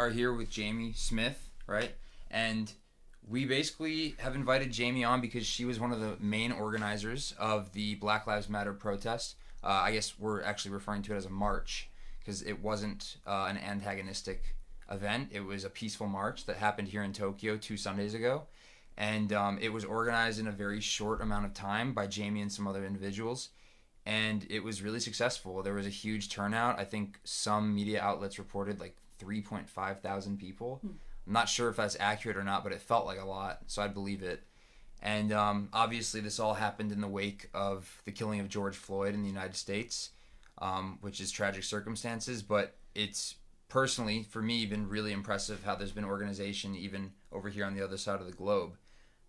are here with Jaime Smith, right? And we basically have invited Jaime on because she was one of the main organizers of the Black Lives Matter protest. Uh, I guess we're actually referring to it as a march because it wasn't uh, an antagonistic event. It was a peaceful march that happened here in Tokyo two Sundays ago. And um, it was organized in a very short amount of time by Jaime and some other individuals and it was really successful. There was a huge turnout. I think some media outlets reported like 3.5 thousand people. I'm not sure if that's accurate or not, but it felt like a lot, so I believe it. And um, obviously, this all happened in the wake of the killing of George Floyd in the United States, um, which is tragic circumstances. But it's personally, for me, been really impressive how there's been organization even over here on the other side of the globe.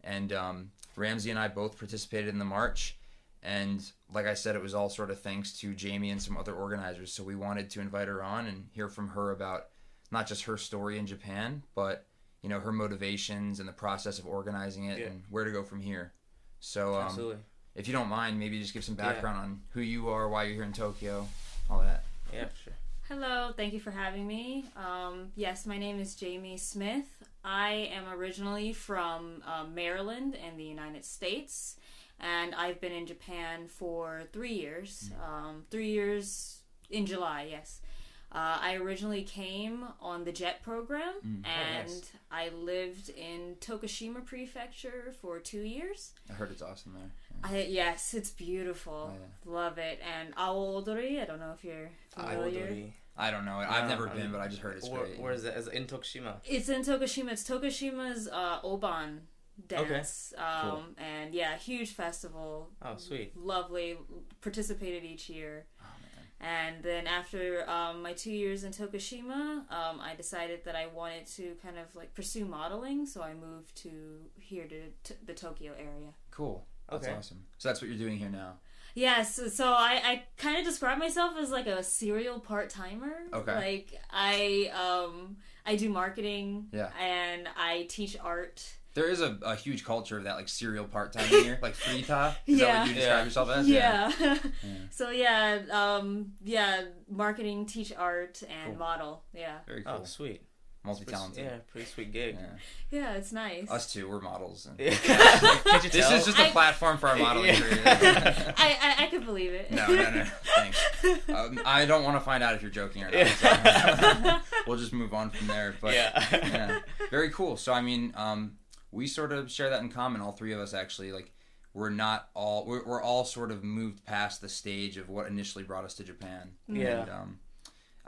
And um, Ramsey and I both participated in the march. And like I said, it was all sort of thanks to Jaime and some other organizers. So we wanted to invite her on and hear from her about not just her story in Japan, but you know her motivations and the process of organizing it Yeah. and where to go from here. So um, Absolutely. if you don't mind, maybe just give some Yeah. background on who you are, why you're here in Tokyo, all that. Yeah, sure. Hello, thank you for having me. Um, yes, my name is Jaime Smith. I am originally from uh, Maryland in the United States, and I've been in Japan for three years. Um, three years in July, yes. Uh, I originally came on the JET program, Mm. Oh, and nice. I lived in Tokushima Prefecture for two years. I heard it's awesome there. I, yes, it's beautiful. Oh, Love it. And Awa Odori, I don't know if you're familiar. Awa Odori. I don't know. I've No, never I been, but I just heard it's Where, great. where is it? Is it in Tokushima? It's in Tokushima. It's Tokushima's uh, Obon dance. Um, And yeah, huge festival. Oh, sweet. Lovely. Participated each year. Man. And then after um, my two years in Tokushima, um, I decided that I wanted to kind of like pursue modeling. So I moved to here to t- the Tokyo area. Cool. That's Okay. awesome. So that's what you're doing here now. Yes, so I, I kind of describe myself as like a serial part timer. Okay. Like I um I do marketing. Yeah. And I teach art. There is a, a huge culture of that, like serial part time here, like freeter. Is that what you describe Yeah. yourself as? Yeah. so yeah, um yeah, marketing, teach art and Cool. model. Yeah. Very cool. Oh, sweet. Multi talented. Yeah, pretty sweet gig. Yeah. Yeah, it's nice. Us too. We're models. and- Yeah. Can't you This is just a I- platform for our modeling Yeah. career. I, I I could believe it. no, no, no. Thanks. Um, I don't want to find out if you're joking or not. Yeah. so we'll just move on from there. But yeah. yeah, very cool. So I mean, um, we sort of share that in common. All three of us actually like. We're not all. We're, we're all sort of moved past the stage of what initially brought us to Japan. Yeah. And, um,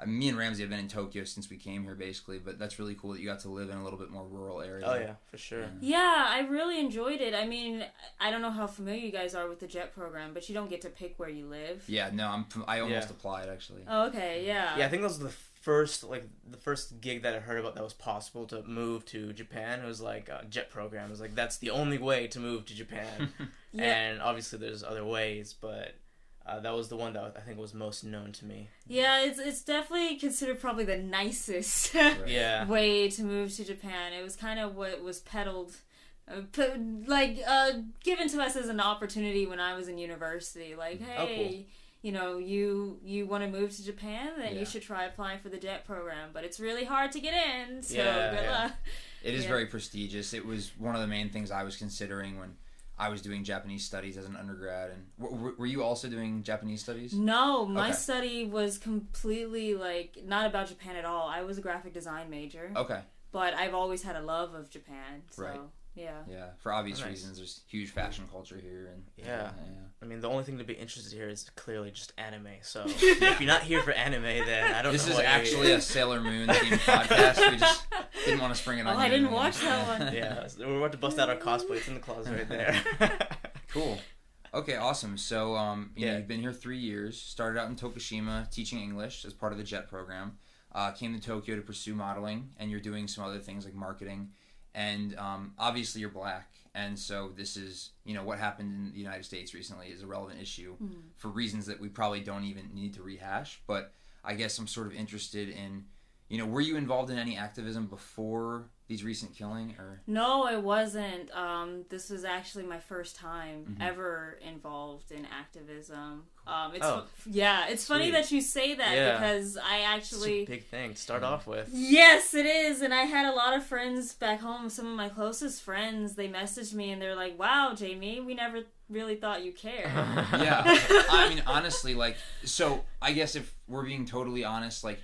me and Ramsey have been in Tokyo since we came here, basically. But that's really cool that you got to live in a little bit more rural area. Oh yeah, for sure. Yeah, I really enjoyed it. I mean, I don't know how familiar you guys are with the JET program, but you don't get to pick where you live. Yeah. No, I'm. I almost Yeah. applied actually. Oh, okay, yeah. Yeah, I think those are the first like the first gig that I heard about that was possible to move to Japan. It was like a jet program. It was like that's the only way to move to Japan. Yeah. And obviously there's other ways, but uh, that was the one that I think was most known to me. Yeah, it's it's definitely considered probably the nicest Yeah. way to move to Japan. It was kind of what was peddled, uh, p- like uh, given to us as an opportunity when I was in university. Like, hey, Oh, cool. You know, you you want to move to Japan, then Yeah. you should try applying for the JET program. But it's really hard to get in, so Yeah, good yeah. luck. It is Yeah. very prestigious. It was one of the main things I was considering when I was doing Japanese studies as an undergrad. And w- w- were you also doing Japanese studies? No, my Okay. study was completely like not about Japan at all. I was a graphic design major, Okay, but I've always had a love of Japan. So Right. yeah. yeah. For obvious Nice. reasons, there's huge fashion culture here, and Yeah. yeah. I mean, the only thing to be interested here is clearly just anime. So if you're not here for anime, then I don't know, This know. is actually a Sailor Moon themed podcast. We just didn't want to spring it on Oh, you. I didn't watch that one. yeah, we're about to bust out our cosplay. It's in the closet right there. Cool. Okay, awesome. So, um, you know, Yeah. you've been here three years. Started out in Tokushima teaching English as part of the JET program. Uh, came to Tokyo to pursue modeling, and you're doing some other things like marketing. And um, obviously, you're black, and so this is, you know, what happened in the United States recently is a relevant issue hmm. for reasons that we probably don't even need to rehash. But I guess I'm sort of interested in, you know, were you involved in any activism before these recent killing or No, it wasn't. Um, this was actually my first time Mhm. ever involved in activism. Um, it's Oh. fu- yeah, it's funny that you say that Yeah. because I It's a actually big thing to start off with. Yes, it is. And I had a lot of friends back home, some of my closest friends, they messaged me and they're like, "Wow, Jaime, we never really thought you cared." yeah i mean honestly like so i guess if we're being totally honest like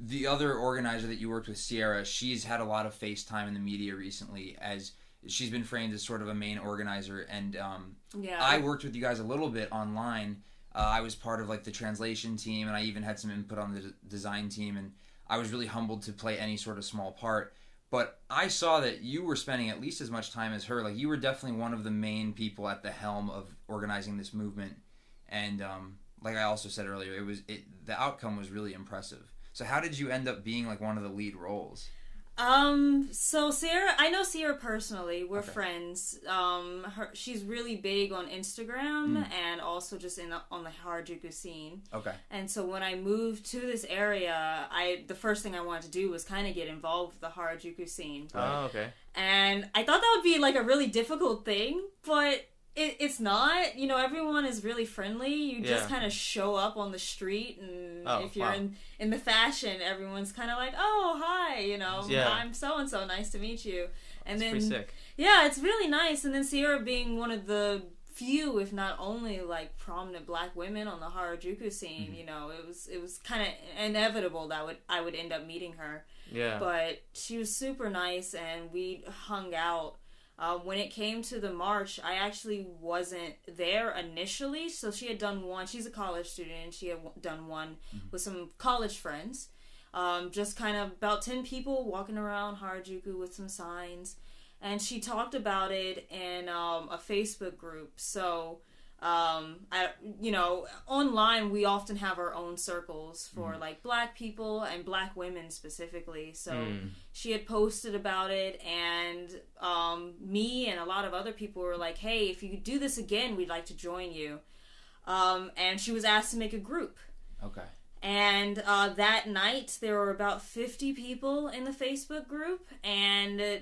the other organizer that you worked with sierra she's had a lot of facetime in the media recently as she's been framed as sort of a main organizer and um, yeah. i worked with you guys a little bit online uh, i was part of like the translation team and i even had some input on the d- design team and i was really humbled to play any sort of small part but I saw that you were spending at least as much time as her. Like you were definitely one of the main people at the helm of organizing this movement, and um, like I also said earlier, it was it the outcome was really impressive. So how did you end up being like one of the lead roles? Um. So Sierra, I know Sierra personally. We're Okay. friends. Um. Her, she's really big on Instagram Mm. and also just in the, on the Harajuku scene. Okay. And so when I moved to this area, I the first thing I wanted to do was kind of get involved with the Harajuku scene. Oh, okay. And I thought that would be like a really difficult thing, but it, it's not. You know, everyone is really friendly. You just Yeah. kind of show up on the street, and Oh, if you're wow. in in the fashion, everyone's kind of like, "Oh, hi," you know, Yeah. "I'm so and so. Nice to meet you." And That's then pretty sick. yeah, it's really nice. And then Sierra being one of the few, if not only, like prominent black women on the Harajuku scene, mm-hmm. you know, it was it was kind of inevitable that would I would end up meeting her. Yeah. But she was super nice, and we hung out. Uh, when it came to the march, I actually wasn't there initially. So she had done one. She's a college student. and She had done one with some college friends. Um, just kind of about 10 people walking around Harajuku with some signs. And she talked about it in um, a Facebook group. So, um, I, you know, online we often have our own circles for like black people and black women specifically. So Mm. she had posted about it, and um, me and a lot of other people were like, "Hey, if you do this again, we'd like to join you." Um, and she was asked to make a group. Okay. And uh, that night, there were about 50 people in the Facebook group. And uh,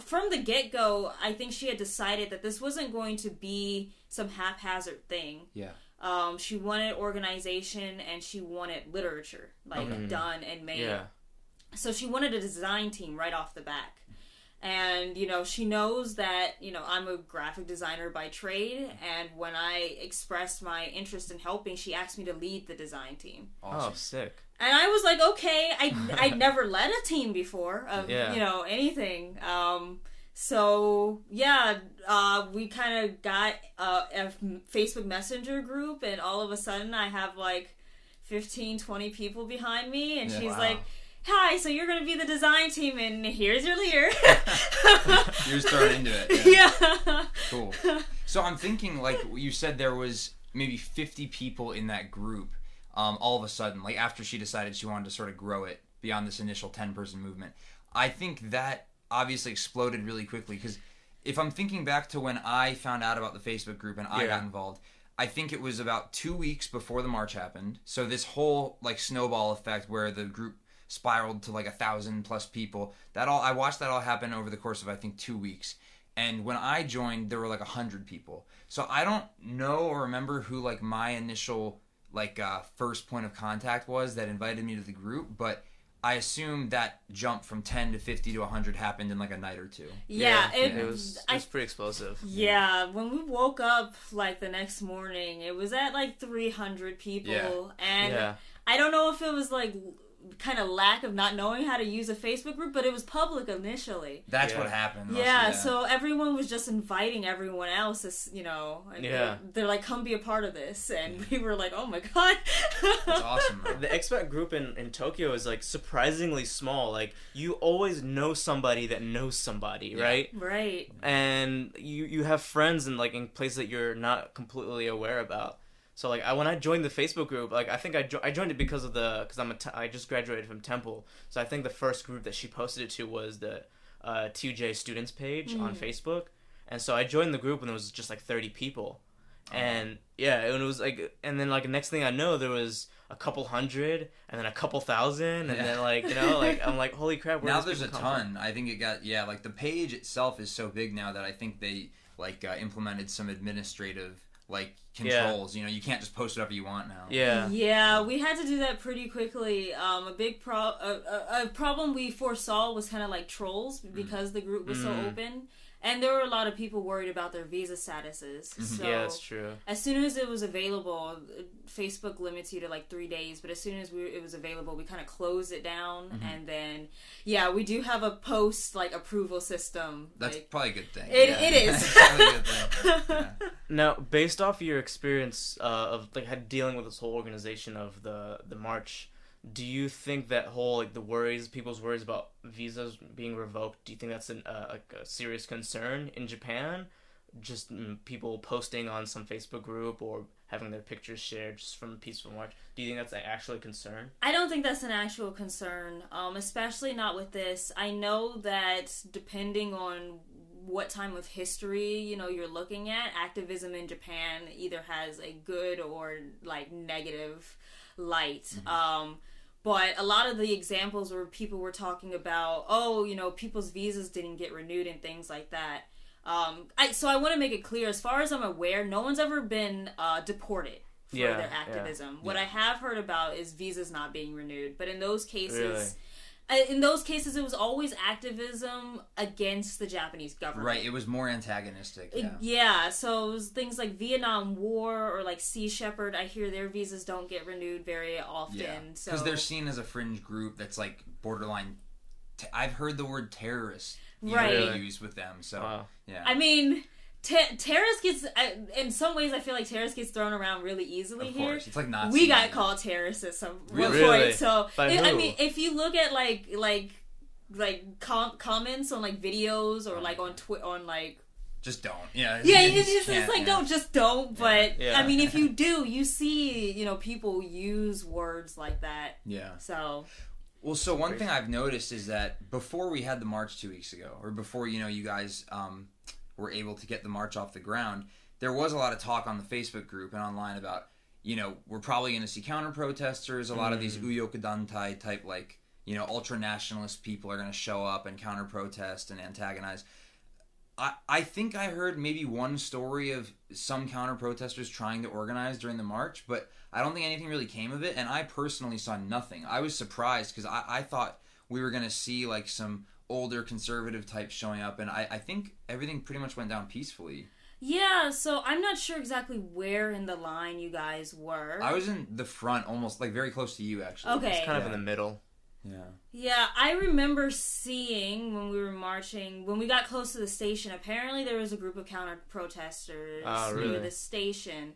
from the get go, I think she had decided that this wasn't going to be some haphazard thing. Yeah. Um, she wanted organization and she wanted literature, like Okay. done and made. Yeah. So she wanted a design team right off the back. And, you know, she knows that, you know, I'm a graphic designer by trade. And when I expressed my interest in helping, she asked me to lead the design team. Awesome. Oh, sick. And I was like, okay, I I'd never led a team before of Yeah. you know anything. Um, so yeah, uh, we kind of got uh, a Facebook Messenger group, and all of a sudden, I have like 15, 20 people behind me, and Yeah. she's Wow. like. Hi, so you're going to be the design team, and here's your leader. You're just thrown into it. Yeah. yeah. Cool. So I'm thinking, like you said, there was maybe 50 people in that group. Um, all of a sudden, like after she decided she wanted to sort of grow it beyond this initial 10 person movement, I think that obviously exploded really quickly. Because if I'm thinking back to when I found out about the Facebook group and I Yeah. got involved, I think it was about two weeks before the march happened. So this whole like snowball effect where the group spiraled to like a thousand plus people. That all I watched that all happen over the course of I think two weeks. And when I joined, there were like a hundred people. So I don't know or remember who like my initial like uh, first point of contact was that invited me to the group, but I assume that jump from ten to fifty to hundred happened in like a night or two. Yeah, it, it was it I was pretty explosive. Yeah, when we woke up like the next morning, it was at like 300 people. Yeah. And Yeah. I don't know if it was like kind of lack of not knowing how to use a Facebook group, but it was public initially. That's Yeah. what happened. Yeah, so everyone was just inviting everyone else, as, you know. and Yeah. They're, they're like, come be a part of this. And we were like, oh my god. that's awesome. man. The expat group in, in Tokyo is like surprisingly small. Like you always know somebody that knows somebody, Yeah. right? right. And you you have friends in like in places that you're not completely aware about. So like I when I joined the Facebook group, like I think I, jo- I joined it because of the because I'm a t- I just graduated from Temple, so I think the first group that she posted it to was the uh, TJ students page on Facebook, and so I joined the group and there was just like 30 people, and yeah, and it was like, and then like next thing I know, there was a couple hundred, and then a couple thousand, and Yeah. then like you know, like I'm like, holy crap! Where now there's a come from? ton. I think it got yeah, like the page itself is so big now that I think they like uh, implemented some administrative like Yeah. controls. You know, you can't just post whatever you want now. Yeah, Yeah, we had to do that pretty quickly. Um, a big pro a, a, a problem we foresaw was kind of like trolls because the group was so Mm. open, and there were a lot of people worried about their visa statuses. So yeah, that's true. as soon as it was available, uh, Facebook limits you to like three days. But as soon as we, it was available, we kind of closed it down, Mm-hmm. and then yeah, we do have a post like approval system. That's like, probably a good thing. It- yeah. it is. A good thing. Yeah. Now, based off your experience uh, of like had dealing with this whole organization of the the march, do you think that whole like the worries, people's worries about visas being revoked, do you think that's an, uh, like a serious concern in Japan? Just mm, people posting on some Facebook group or having their pictures shared just from peaceful march. Do you think that's actually a concern? I don't think that's an actual concern, um, especially not with this. I know that depending on what time of history you know you're looking at, activism in Japan either has a good or like negative light. Um, but a lot of the examples where people were talking about, oh, you know, people's visas didn't get renewed and things like that. Um, I, so I want to make it clear, as far as I'm aware, no one's ever been uh, deported for Yeah, their yeah. activism. What Yeah. I have heard about is visas not being renewed, but in those cases, Really? Uh, in those cases, it was always activism against the Japanese government. Right. It was more antagonistic. It- Yeah. yeah, so it was things like Vietnam War or like Sea Shepherd. I hear their visas don't get renewed very often. Yeah. so Because they're seen as a fringe group that's like borderline. T- I've heard the word terrorist Right. Used with them. So Wow. yeah. I mean, te- terrorist gets I, in some ways. I feel like terrorist gets thrown around really easily of here. course, it's like Nazi. we got movie. called terrorists at some Really? one Really? point. So By if- I mean, if you look at like like like com- comments on like videos or like on Twi- on like Just don't. Yeah. yeah, you it's just it's like yeah. don't just don't. But Yeah. I mean, if you do, you see you know people use words like that. Yeah. So Well, so one thing I've noticed is that before we had the march two weeks ago, or before you know you guys um, were able to get the march off the ground, there was a lot of talk on the Facebook group and online about you know we're probably going to see counter protesters. A lot of these mm. Uyoku Dantai type like you know ultra nationalist people are going to show up and counter protest and antagonize. I, I think I heard maybe one story of some counter protesters trying to organize during the march, but I don't think anything really came of it. And I personally saw nothing. I was surprised because I, I thought we were going to see like some older conservative types showing up, and I, I think everything pretty much went down peacefully. yeah, so I'm not sure exactly where in the line you guys were. I was in the front, almost like very close to you, actually. Okay. It's kind of in the middle. Yeah. Yeah, I remember seeing when we were marching, when we got close to the station, apparently there was a group of counter protesters Oh, near the station.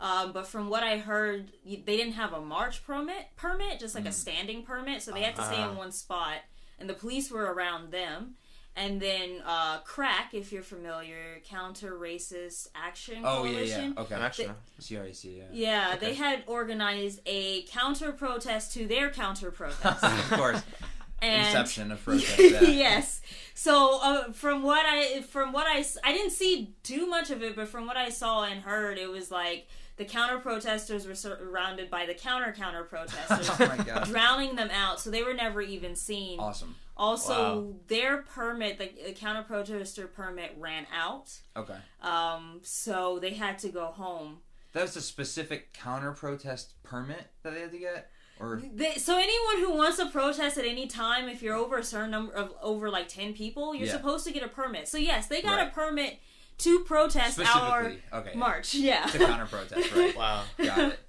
Um, but from what I heard, they didn't have a march permit, permit, just like a standing permit, so they had to stay in Ah. one spot, and the police were around them. And then uh, CRAC, if you're familiar, Counter Racist Action Oh yeah, Coalition. yeah. Okay. I'm actually CRAC. Yeah. Yeah, Okay. they had organized a counter protest to their counter protest. of course. and Inception of protest. Yeah. yes. So uh, from what I from what I s- I didn't see too much of it, but from what I saw and heard, it was like the counter protesters were surrounded by the counter counter protesters, oh drowning them out, so they were never even seen. Awesome. Also, Wow. their permit, the, the counter protester permit, ran out. Okay. Um, so they had to go home. That was a specific counter protest permit that they had to get, or They, so anyone who wants to protest at any time, if you're over a certain number of over like ten people, you're Yeah. supposed to get a permit. So yes, they got a permit to protest our okay. march. Yeah. To counter protest, right? wow. Got it.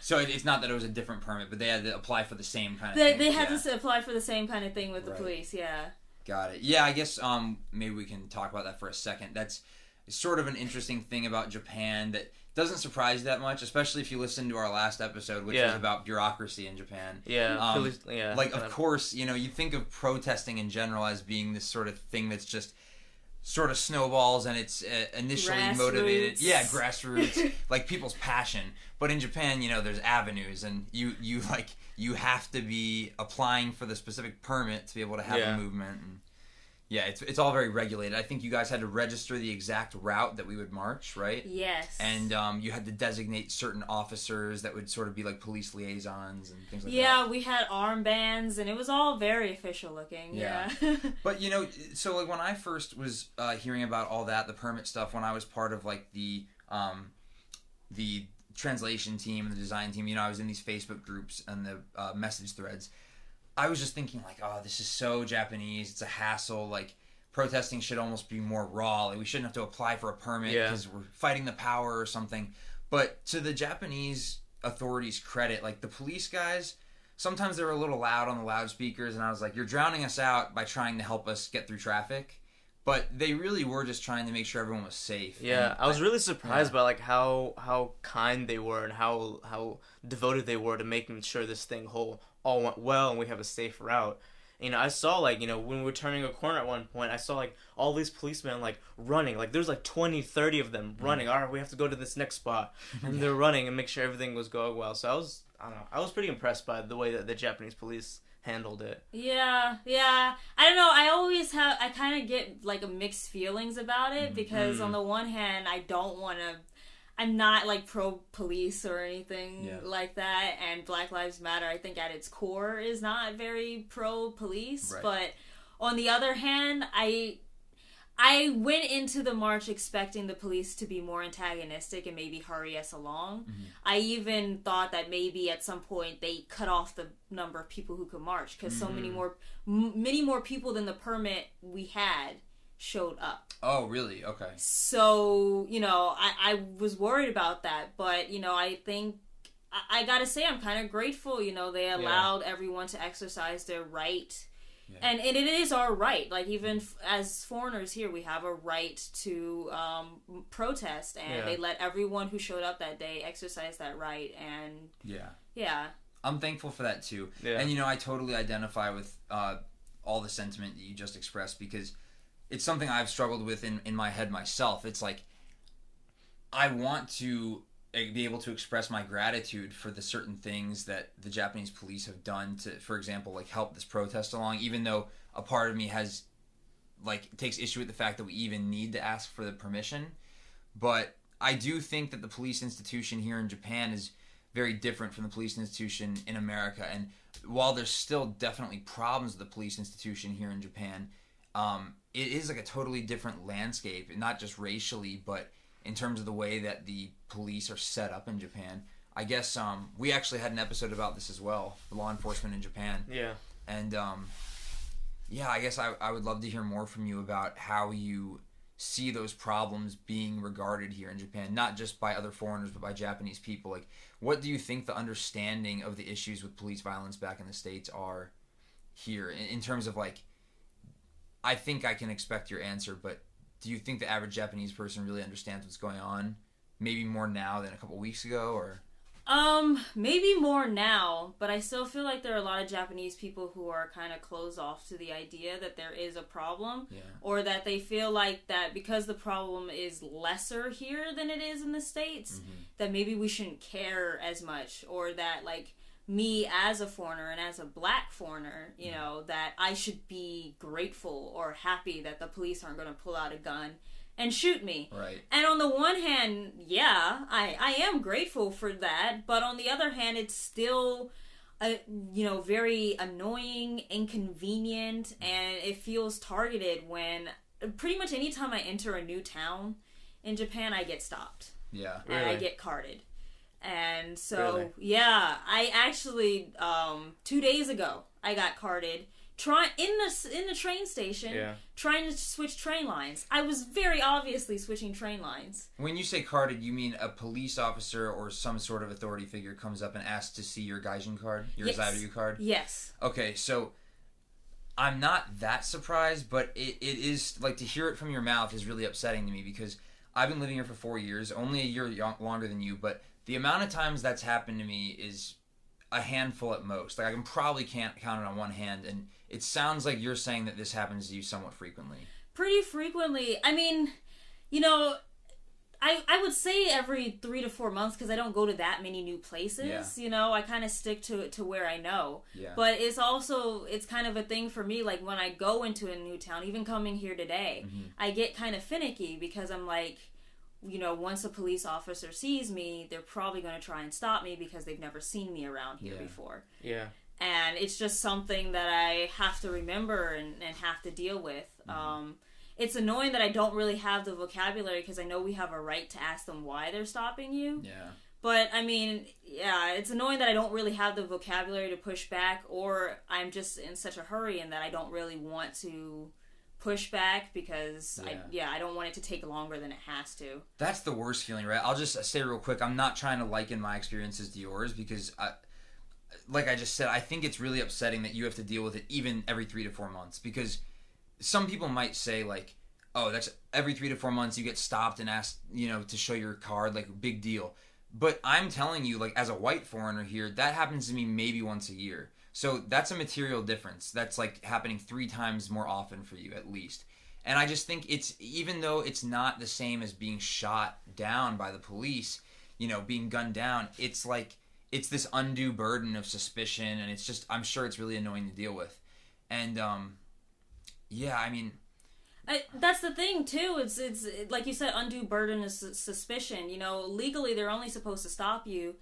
So it, it's not that it was a different permit, but they had to apply for the same kind of. They, thing. they had yeah. to apply for the same kind of thing with the Right. police. Yeah. Got it. Yeah, I guess um maybe we can talk about that for a second. That's sort of an interesting thing about Japan that doesn't surprise you that much, especially if you listen to our last episode, which was about bureaucracy in Japan. Yeah. Um, police- yeah. like kind of course you know you think of protesting in general as being this sort of thing that's just sort of snowballs and it's uh, initially motivated yeah grassroots like people's passion but in japan you know there's avenues and you you like you have to be applying for the specific permit to be able to have Yeah. a movement and Yeah, it's it's all very regulated. I think you guys had to register the exact route that we would march, right? Yes. And um, you had to designate certain officers that would sort of be like police liaisons and things like yeah, that. Yeah, we had armbands, and it was all very official looking. Yeah. Yeah. But you know, so like when I first was uh, hearing about all that, the permit stuff, when I was part of like the um, the translation team and the design team, you know, I was in these Facebook groups and the uh, message threads. I was just thinking like, oh, this is so Japanese. It's a hassle. Like protesting should almost be more raw. Like we shouldn't have to apply for a permit Yeah. because we're fighting the power or something. But to the Japanese authorities' credit, like the police guys, sometimes they were a little loud on the loudspeakers, and I was like, "You're drowning us out by trying to help us get through traffic." But they really were just trying to make sure everyone was safe. Yeah, And I was really surprised yeah. by like how how kind they were and how how devoted they were to making sure this thing whole all went well and we have a safe route. You know, I saw like you know when we were turning a corner at one point, I saw like all these policemen like running. Like there's like 20, 30 of them running. All right, we have to go to this next spot, and they're running and make sure everything was going well. So I was I don't know, I was pretty impressed by the way that the Japanese police handled it. Yeah, yeah. I don't know. I always have. I kind of get like a mixed feelings about it because Mhm. on the one hand, I don't want to. I'm not like pro police or anything Yeah. like that, and Black Lives Matter. I think at its core is not very pro police, Right. but on the other hand, I. I went into the march expecting the police to be more antagonistic and maybe hurry us along. Mm-hmm. I even thought that maybe at some point they cut off the number of people who could march because so mm-hmm. many more, m- many more people than the permit we had showed up. Oh, really? Okay. So you know, I, I was worried about that, but you know, I think I, I gotta say I'm kind of grateful. You know, they allowed everyone to exercise their right. Yeah. And, and it is our right. Like even f- as foreigners here, we have a right to um, protest, and Yeah. they let everyone who showed up that day exercise that right. And Yeah. yeah, I'm thankful for that too. Yeah. And you know, I totally identify with uh, all the sentiment that you just expressed because it's something I've struggled with in, in my head myself. It's like I want to eh, be able to express my gratitude for the certain things that the Japanese police have done to, for example, like help this protest along, even though a part of me has like takes issue with the fact that we even need to ask for the permission. But I do think that the police institution here in Japan is very different from the police institution in America. And while there's still definitely problems with the police institution here in Japan, um, it is like a totally different landscape, not just racially, but in terms of the way that the police are set up in Japan. I guess um, we actually had an episode about this as well, law enforcement in Japan. Yeah. And um, yeah, I guess I, I would love to hear more from you about how you see those problems being regarded here in Japan, not just by other foreigners, but by Japanese people. Like, what do you think the understanding of the issues with police violence back in the States are here in, in terms of like, I think I can expect your answer, but do you think the average Japanese person really understands what's going on? Maybe more now than a couple weeks ago, or um, maybe more now, but I still feel like there are a lot of Japanese people who are kind of closed off to the idea that there is a problem. yeah, or that they feel like that because the problem is lesser here than it is in the states that maybe we shouldn't care as much or that like me as a foreigner and as a black foreigner you mm. know that i should be grateful or happy that the police aren't going to pull out a gun and shoot me. Right, and on the one hand, yeah, I, I am grateful for that. But on the other hand, it's still, a, you know, very annoying, inconvenient, and it feels targeted when uh, pretty much anytime I enter a new town in Japan, I get stopped. Yeah, and I get carded. And so, Really? yeah, I actually um, two days ago I got carded. Try in the in the train station, Yeah. trying to switch train lines. I was very obviously switching train lines. When you say carded, you mean a police officer or some sort of authority figure comes up and asks to see your Gaijin card, your Yes. Card? Yes. Okay, so I'm not that surprised, but it, it is like to hear it from your mouth is really upsetting to me because I've been living here for four years, only a year yo- longer than you, but the amount of times that's happened to me is a handful at most. Like I can probably can't count it on one hand, and it sounds like you're saying that this happens to you somewhat frequently. Pretty frequently. I mean, you know, I, I would say every three to four months because I don't go to that many new places. Yeah. You know, I kind of stick to to where I know. Yeah. But it's also it's kind of a thing for me. Like when I go into a new town, even coming here today, Mm-hmm. I get kind of finicky because I'm like, you know, once a police officer sees me, they're probably going to try and stop me because they've never seen me around here Yeah. before. Yeah. And it's just something that I have to remember and, and have to deal with. Mm-hmm. Um, it's annoying that I don't really have the vocabulary because I know we have a right to ask them why they're stopping you. Yeah. But I mean, yeah, it's annoying that I don't really have the vocabulary to push back, or I'm just in such a hurry and that I don't really want to push back because I Yeah. yeah I don't want it to take longer than it has to. That's the worst feeling, right? I'll just say real quick. I'm not trying to liken my experiences to yours because, I, like I just said, I think it's really upsetting that you have to deal with it even every three to four months. Because some people might say like, "Oh, that's every three to four months you get stopped and asked, you know, to show your card, like big deal." But I'm telling you, like as a white foreigner here, that happens to me maybe once a year. So that's a material difference. That's like happening three times more often for you at least. And I just think it's even though it's not the same as being shot down by the police, you know, being gunned down, it's like it's this undue burden of suspicion and it's just I'm sure it's really annoying to deal with. And um yeah, I mean, I, that's the thing too. It's it's like you said, undue burden of sus- suspicion. You know, legally they're only supposed to stop you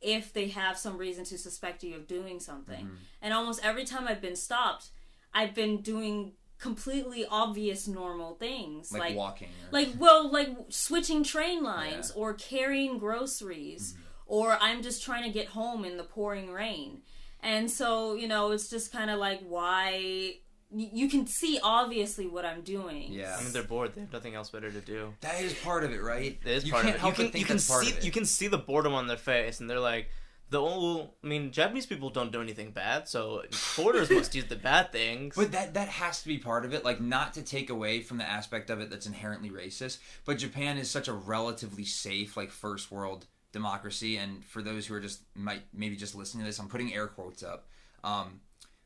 if they have some reason to suspect you of doing something. Mm-hmm. And almost every time I've been stopped, I've been doing completely obvious normal things. Like, like walking or, like well like switching train lines or carrying groceries mm-hmm. or i'm just trying to get home in the pouring rain. And so you know it's just kind of like why you can see obviously what i'm doing Yeah. I mean, they're bored. They have nothing else better to do. that is part of it, right? It is you part of it. you but can, think you can that's part see of it. you can see the boredom on their face, and they're like, the old. I mean, Japanese people don't do anything bad, so foreigners must do the bad things. But that that has to be part of it, like not to take away from the aspect of it that's inherently racist. But Japan is such a relatively safe, like first world democracy, and for those who are just might maybe just listening to this, I'm putting air quotes up. Um,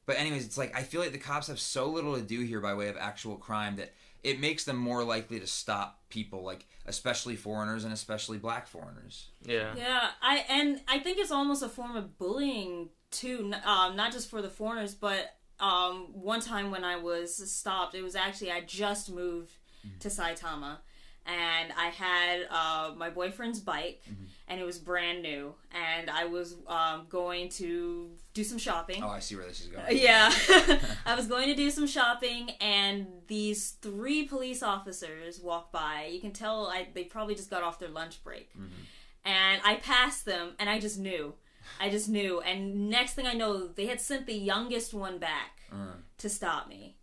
but anyways, it's like I feel like the cops have so little to do here by way of actual crime that it makes them more likely to stop people, like especially foreigners and especially black foreigners. yeah. yeah i and i think it's almost a form of bullying too um, not just for the foreigners but um, one time when i was stopped it was actually i just moved to saitama and i had uh, my boyfriend's bike and it was brand new and i was um, going to do some shopping Oh, I see where this is going. yeah. I was going to do some shopping, and these three police officers walked by. You can tell I, they probably just got off their lunch break. And I passed them, and I just knew. I just knew. And next thing I know, they had sent the youngest one back Uh, to stop me.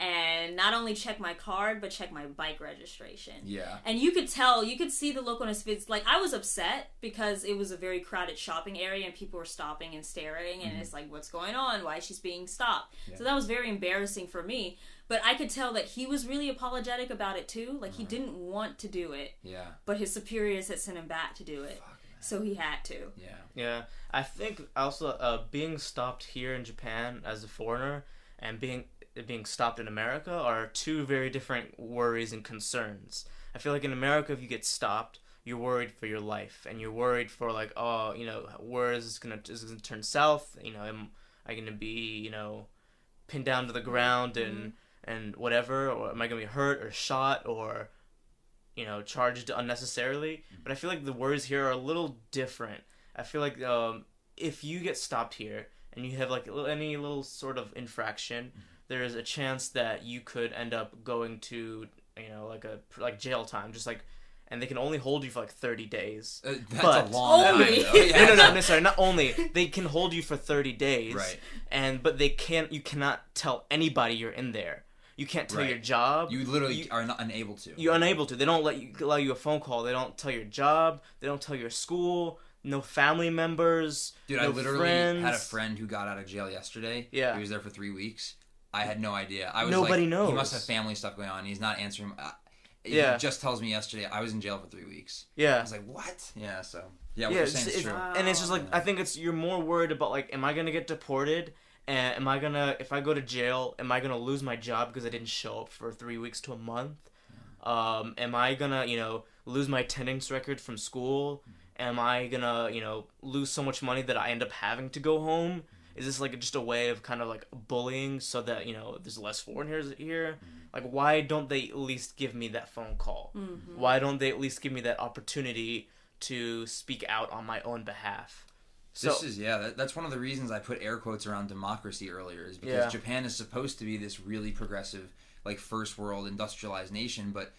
And not only check my card, but check my bike registration. yeah. And you could tell, you could see the look on his face. Like I was upset because it was a very crowded shopping area and people were stopping and staring, and it's like, what's going on? Why is she being stopped? So that was very embarrassing for me. But I could tell that he was really apologetic about it too. Like he didn't want to do it, Yeah. but his superiors had sent him back to do it, so he had to. Yeah. Yeah, I think also uh, being stopped here in Japan as a foreigner and being being stopped in America are two very different worries and concerns. I feel like in America, if you get stopped, you're worried for your life, and you're worried for like, oh, you know, where is this gonna is this gonna turn south? You know, am I gonna be, you know, pinned down to the ground and mm-hmm. and whatever, or am I gonna be hurt or shot or you know, charged unnecessarily. Mm-hmm. But I feel like the words here are a little different. I feel like um, if you get stopped here and you have like any little sort of infraction, mm-hmm. There is a chance that you could end up going to you know like a like jail time, just like, and they can only hold you for like thirty days. Uh, that's But- a long Only. time. Yeah. No, no, no, no, sorry. Not only they can hold you for thirty days, Right. And but they can't. You cannot tell anybody you're in there. You can't tell Right. your job. You literally You- are not unable to. You're unable to. They don't let you allow you a phone call. They don't tell your job. They don't tell your school. No family members. Dude, no I literally friends. had a friend who got out of jail yesterday. Yeah. He was there for three weeks. I had no idea. I was Nobody like, knows. He must have family stuff going on. He's not answering. Uh, Yeah. He just tells me yesterday I was in jail for three weeks. Yeah. I was like, what? Yeah. So yeah, what Yeah, you're it's, saying is true. And it's just like Yeah. I think it's you're more worried about like, am I gonna get deported? And am I gonna if I go to jail, am I gonna lose my job because I didn't show up for three weeks to a month? Um, am I gonna you know lose my attendance record from school? Am I gonna, you know, lose so much money that I end up having to go home? Is this like just a way of kind of like bullying so that you know there's less foreigners here? Mm-hmm. Like, why don't they at least give me that phone call? Mm-hmm. Why don't they at least give me that opportunity to speak out on my own behalf? So this is yeah. That, that's one of the reasons I put air quotes around democracy earlier, is because Yeah. Japan is supposed to be this really progressive, like first world industrialized nation, but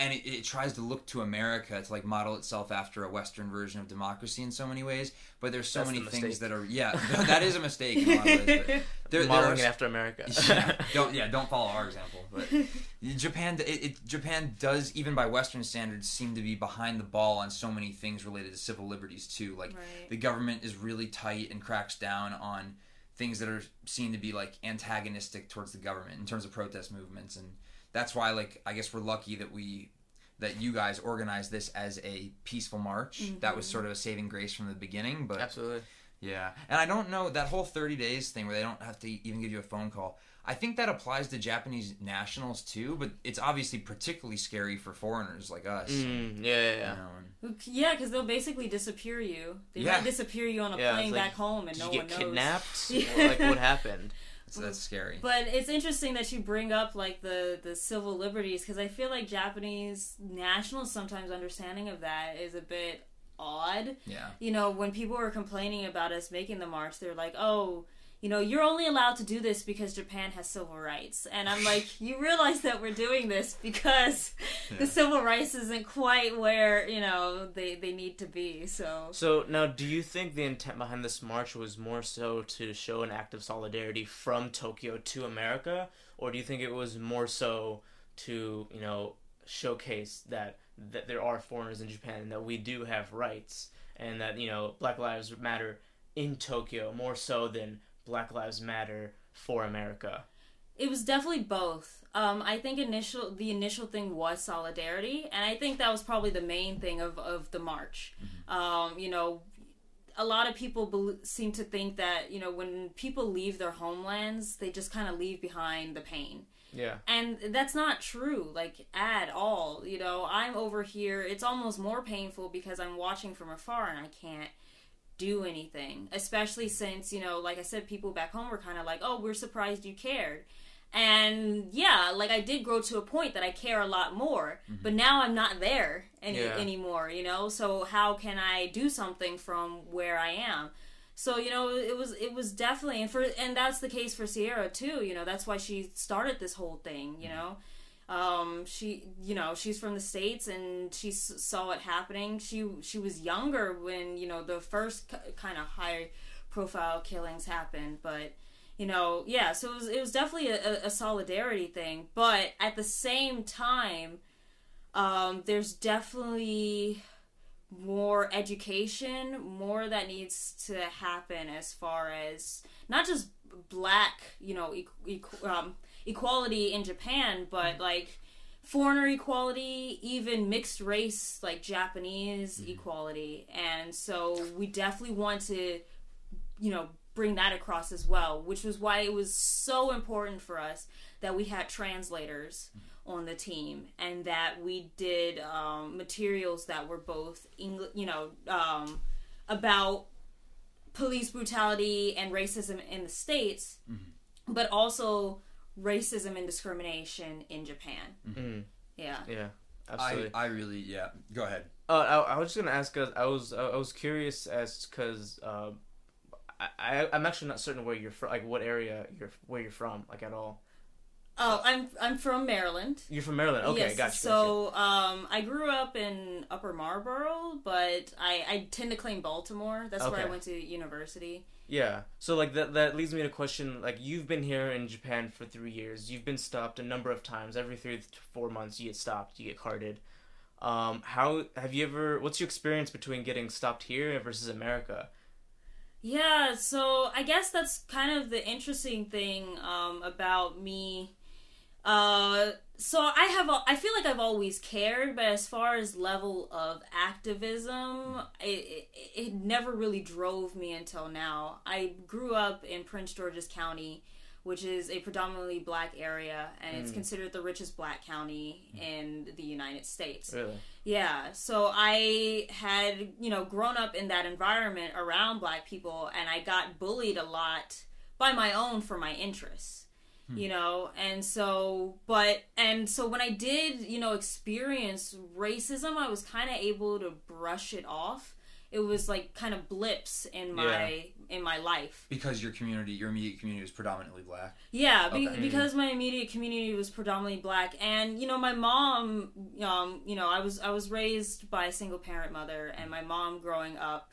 and it, it tries to look to America to like model itself after a Western version of democracy in so many ways. But there's so That's the many things that are yeah, that is a mistake in a lot of ways. But there, there modeling are it after America. yeah, don't yeah, don't follow our example. But Japan, it, it, Japan does even by Western standards seem to be behind the ball on so many things related to civil liberties too. Like Right. the government is really tight and cracks down on things that are seen to be like antagonistic towards the government in terms of protest movements, and that's why like I guess we're lucky that we that you guys organized this as a peaceful march. That was sort of a saving grace from the beginning, but Absolutely. yeah, and I don't know that whole thirty days thing where they don't have to even give you a phone call. I think that applies to Japanese nationals too, but it's obviously particularly scary for foreigners like us. Mm, yeah, yeah, you yeah. know, Yeah, because they'll basically disappear you. They Yeah. might disappear you on a Yeah, plane like, back home, and Did no you one get knows. kidnapped? Yeah. Or, like what happened? So that's scary. But it's interesting that you bring up like the the civil liberties because I feel like Japanese nationals sometimes understanding of that is a bit odd. yeah, You know, when people were complaining about us making the march, they're like, "Oh, you know, you're only allowed to do this because Japan has civil rights." And I'm like, "You realize that we're doing this because Yeah. the civil rights isn't quite where you know they they need to be." So So now, do you think the intent behind this march was more so to show an act of solidarity from Tokyo to America, or do you think it was more so to you know showcase that that there are foreigners in Japan and that we do have rights and that you know Black Lives Matter in Tokyo more so than Black Lives Matter for America? It was definitely both. Um, I think initial the initial thing was solidarity, and I think that was probably the main thing of, of the march. Um, you know, a lot of people bel seem to think that you know when people leave their homelands, they just kind of leave behind the pain, Yeah. and that's not true, like at all. You know, I'm over here; it's almost more painful because I'm watching from afar and I can't do anything. Especially since you know, like I said, people back home were kind of like, "Oh, we're surprised you cared." And yeah, like I did grow to a point that I care a lot more, mm-hmm. but now I'm not there any Yeah. anymore, you know? So how can I do something from where I am? So, you know, it was it was definitely and for and that's the case for Sierra too, you know, that's why she started this whole thing, you mm-hmm. know. Um she you know, she's from the states and she s- saw it happening. She she was younger when, you know, the first k- kind of high profile killings happened, but you know, yeah, so it was it was definitely a, a, solidarity thing, but at the same time, um, there's definitely more education, more that needs to happen as far as not just black, you know, e- equ- um, equality in Japan, but like foreigner equality, even mixed race, like Japanese equality, and so we definitely want to you know bring that across as well which was why it was so important for us that we had translators on the team and that we did um, materials that were both English you know um, about police brutality and racism in the states but also racism and discrimination in japan Mm, yeah yeah. I Absolutely. I really yeah. Go ahead. Uh, I, I was just gonna ask. Cause I was I was curious as because uh, I, I I'm actually not certain where you're from. Like what area you're where you're from. Like at all. oh i'm i'm from maryland You're from Maryland. Okay, yes, gotcha. So, um, I grew up in Upper Marlboro, but I, I tend to claim Baltimore. That's where I went to university. Yeah. So like that that leads me to question like you've been here in Japan for three years. You've been stopped a number of times. Every three to four months, you get stopped. You get carded. Um, how have you ever? What's your experience between getting stopped here versus America? Yeah, so I guess that's kind of the interesting thing um, about me. Uh, so I have, I feel like I've always cared, but as far as level of activism, it, it, it never really drove me until now. I grew up in Prince George's County, which is a predominantly black area, and it's considered the richest black county in the United States. Really? Yeah, so I had, you know, grown up in that environment around black people, and I got bullied a lot by my own for my interests, you know, and so, but, and so when I did, you know, experience racism, I was kind of able to brush it off. It was like kind of blips in my in my life. Because your community, your immediate community, was predominantly black. Yeah, be- Okay. because my immediate community was predominantly black, and you know, my mom, um, you know, I was I was raised by a single parent mother, and my mom growing up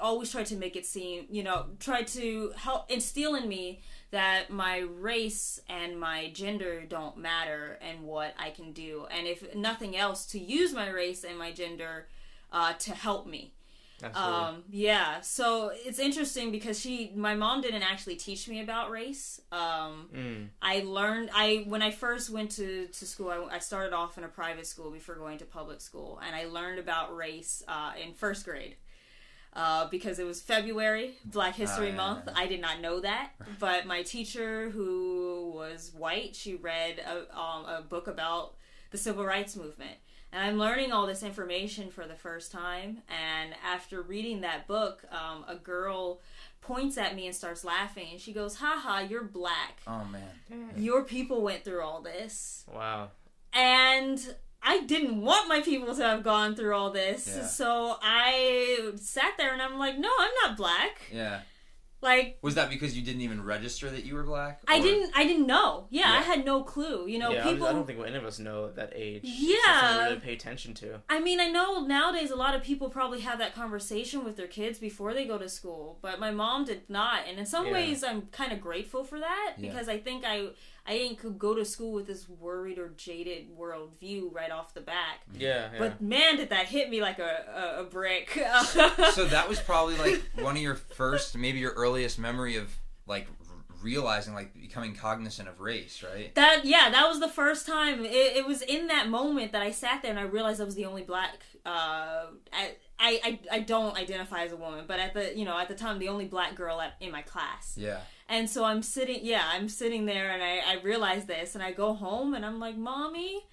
always tried to make it seem, you know, tried to help instill in me that my race and my gender don't matter and what I can do, and if nothing else, to use my race and my gender uh, to help me. Absolutely. Um, yeah, so it's interesting because she, my mom didn't actually teach me about race. Um, Mm. I learned, I when I first went to to school, I, I started off in a private school before going to public school, and I learned about race uh, in first grade. Uh, because it was February, Black History yeah, Month. yeah. I did not know that, but my teacher, who was white, she read a, um, a book about the civil rights movement. And I'm learning all this information for the first time. And after reading that book, um, a girl points at me and starts laughing. And she goes, Haha, you're black. Oh man. Your people went through all this. Wow. And I didn't want my people to have gone through all this. Yeah. So I sat there and I'm like, no, I'm not black. Yeah. Like, Was that because you didn't even register that you were black? I didn't. I didn't know. Yeah, I had no clue. You know, yeah, I people. I don't think any of us know at that age. Yeah. just really pay attention to. I mean, I know nowadays a lot of people probably have that conversation with their kids before they go to school, but my mom did not. And in some Yeah. ways, I'm kind of grateful for that Yeah. because I think I I didn't go to school with this worried or jaded worldview right off the back. Yeah, yeah. But man, did that hit me like a a, a brick. so that was probably like one of your first, maybe your earliest memory of like realizing, like becoming cognizant of race, right? That yeah, that was the first time. It, it was in that moment that I sat there and I realized I was the only black. Uh, I, I I I don't identify as a woman, but at the you know at the time the only black girl at, in my class. Yeah. And so I'm sitting, yeah, I'm sitting there, and I I realize this, and I go home and I'm like, mommy,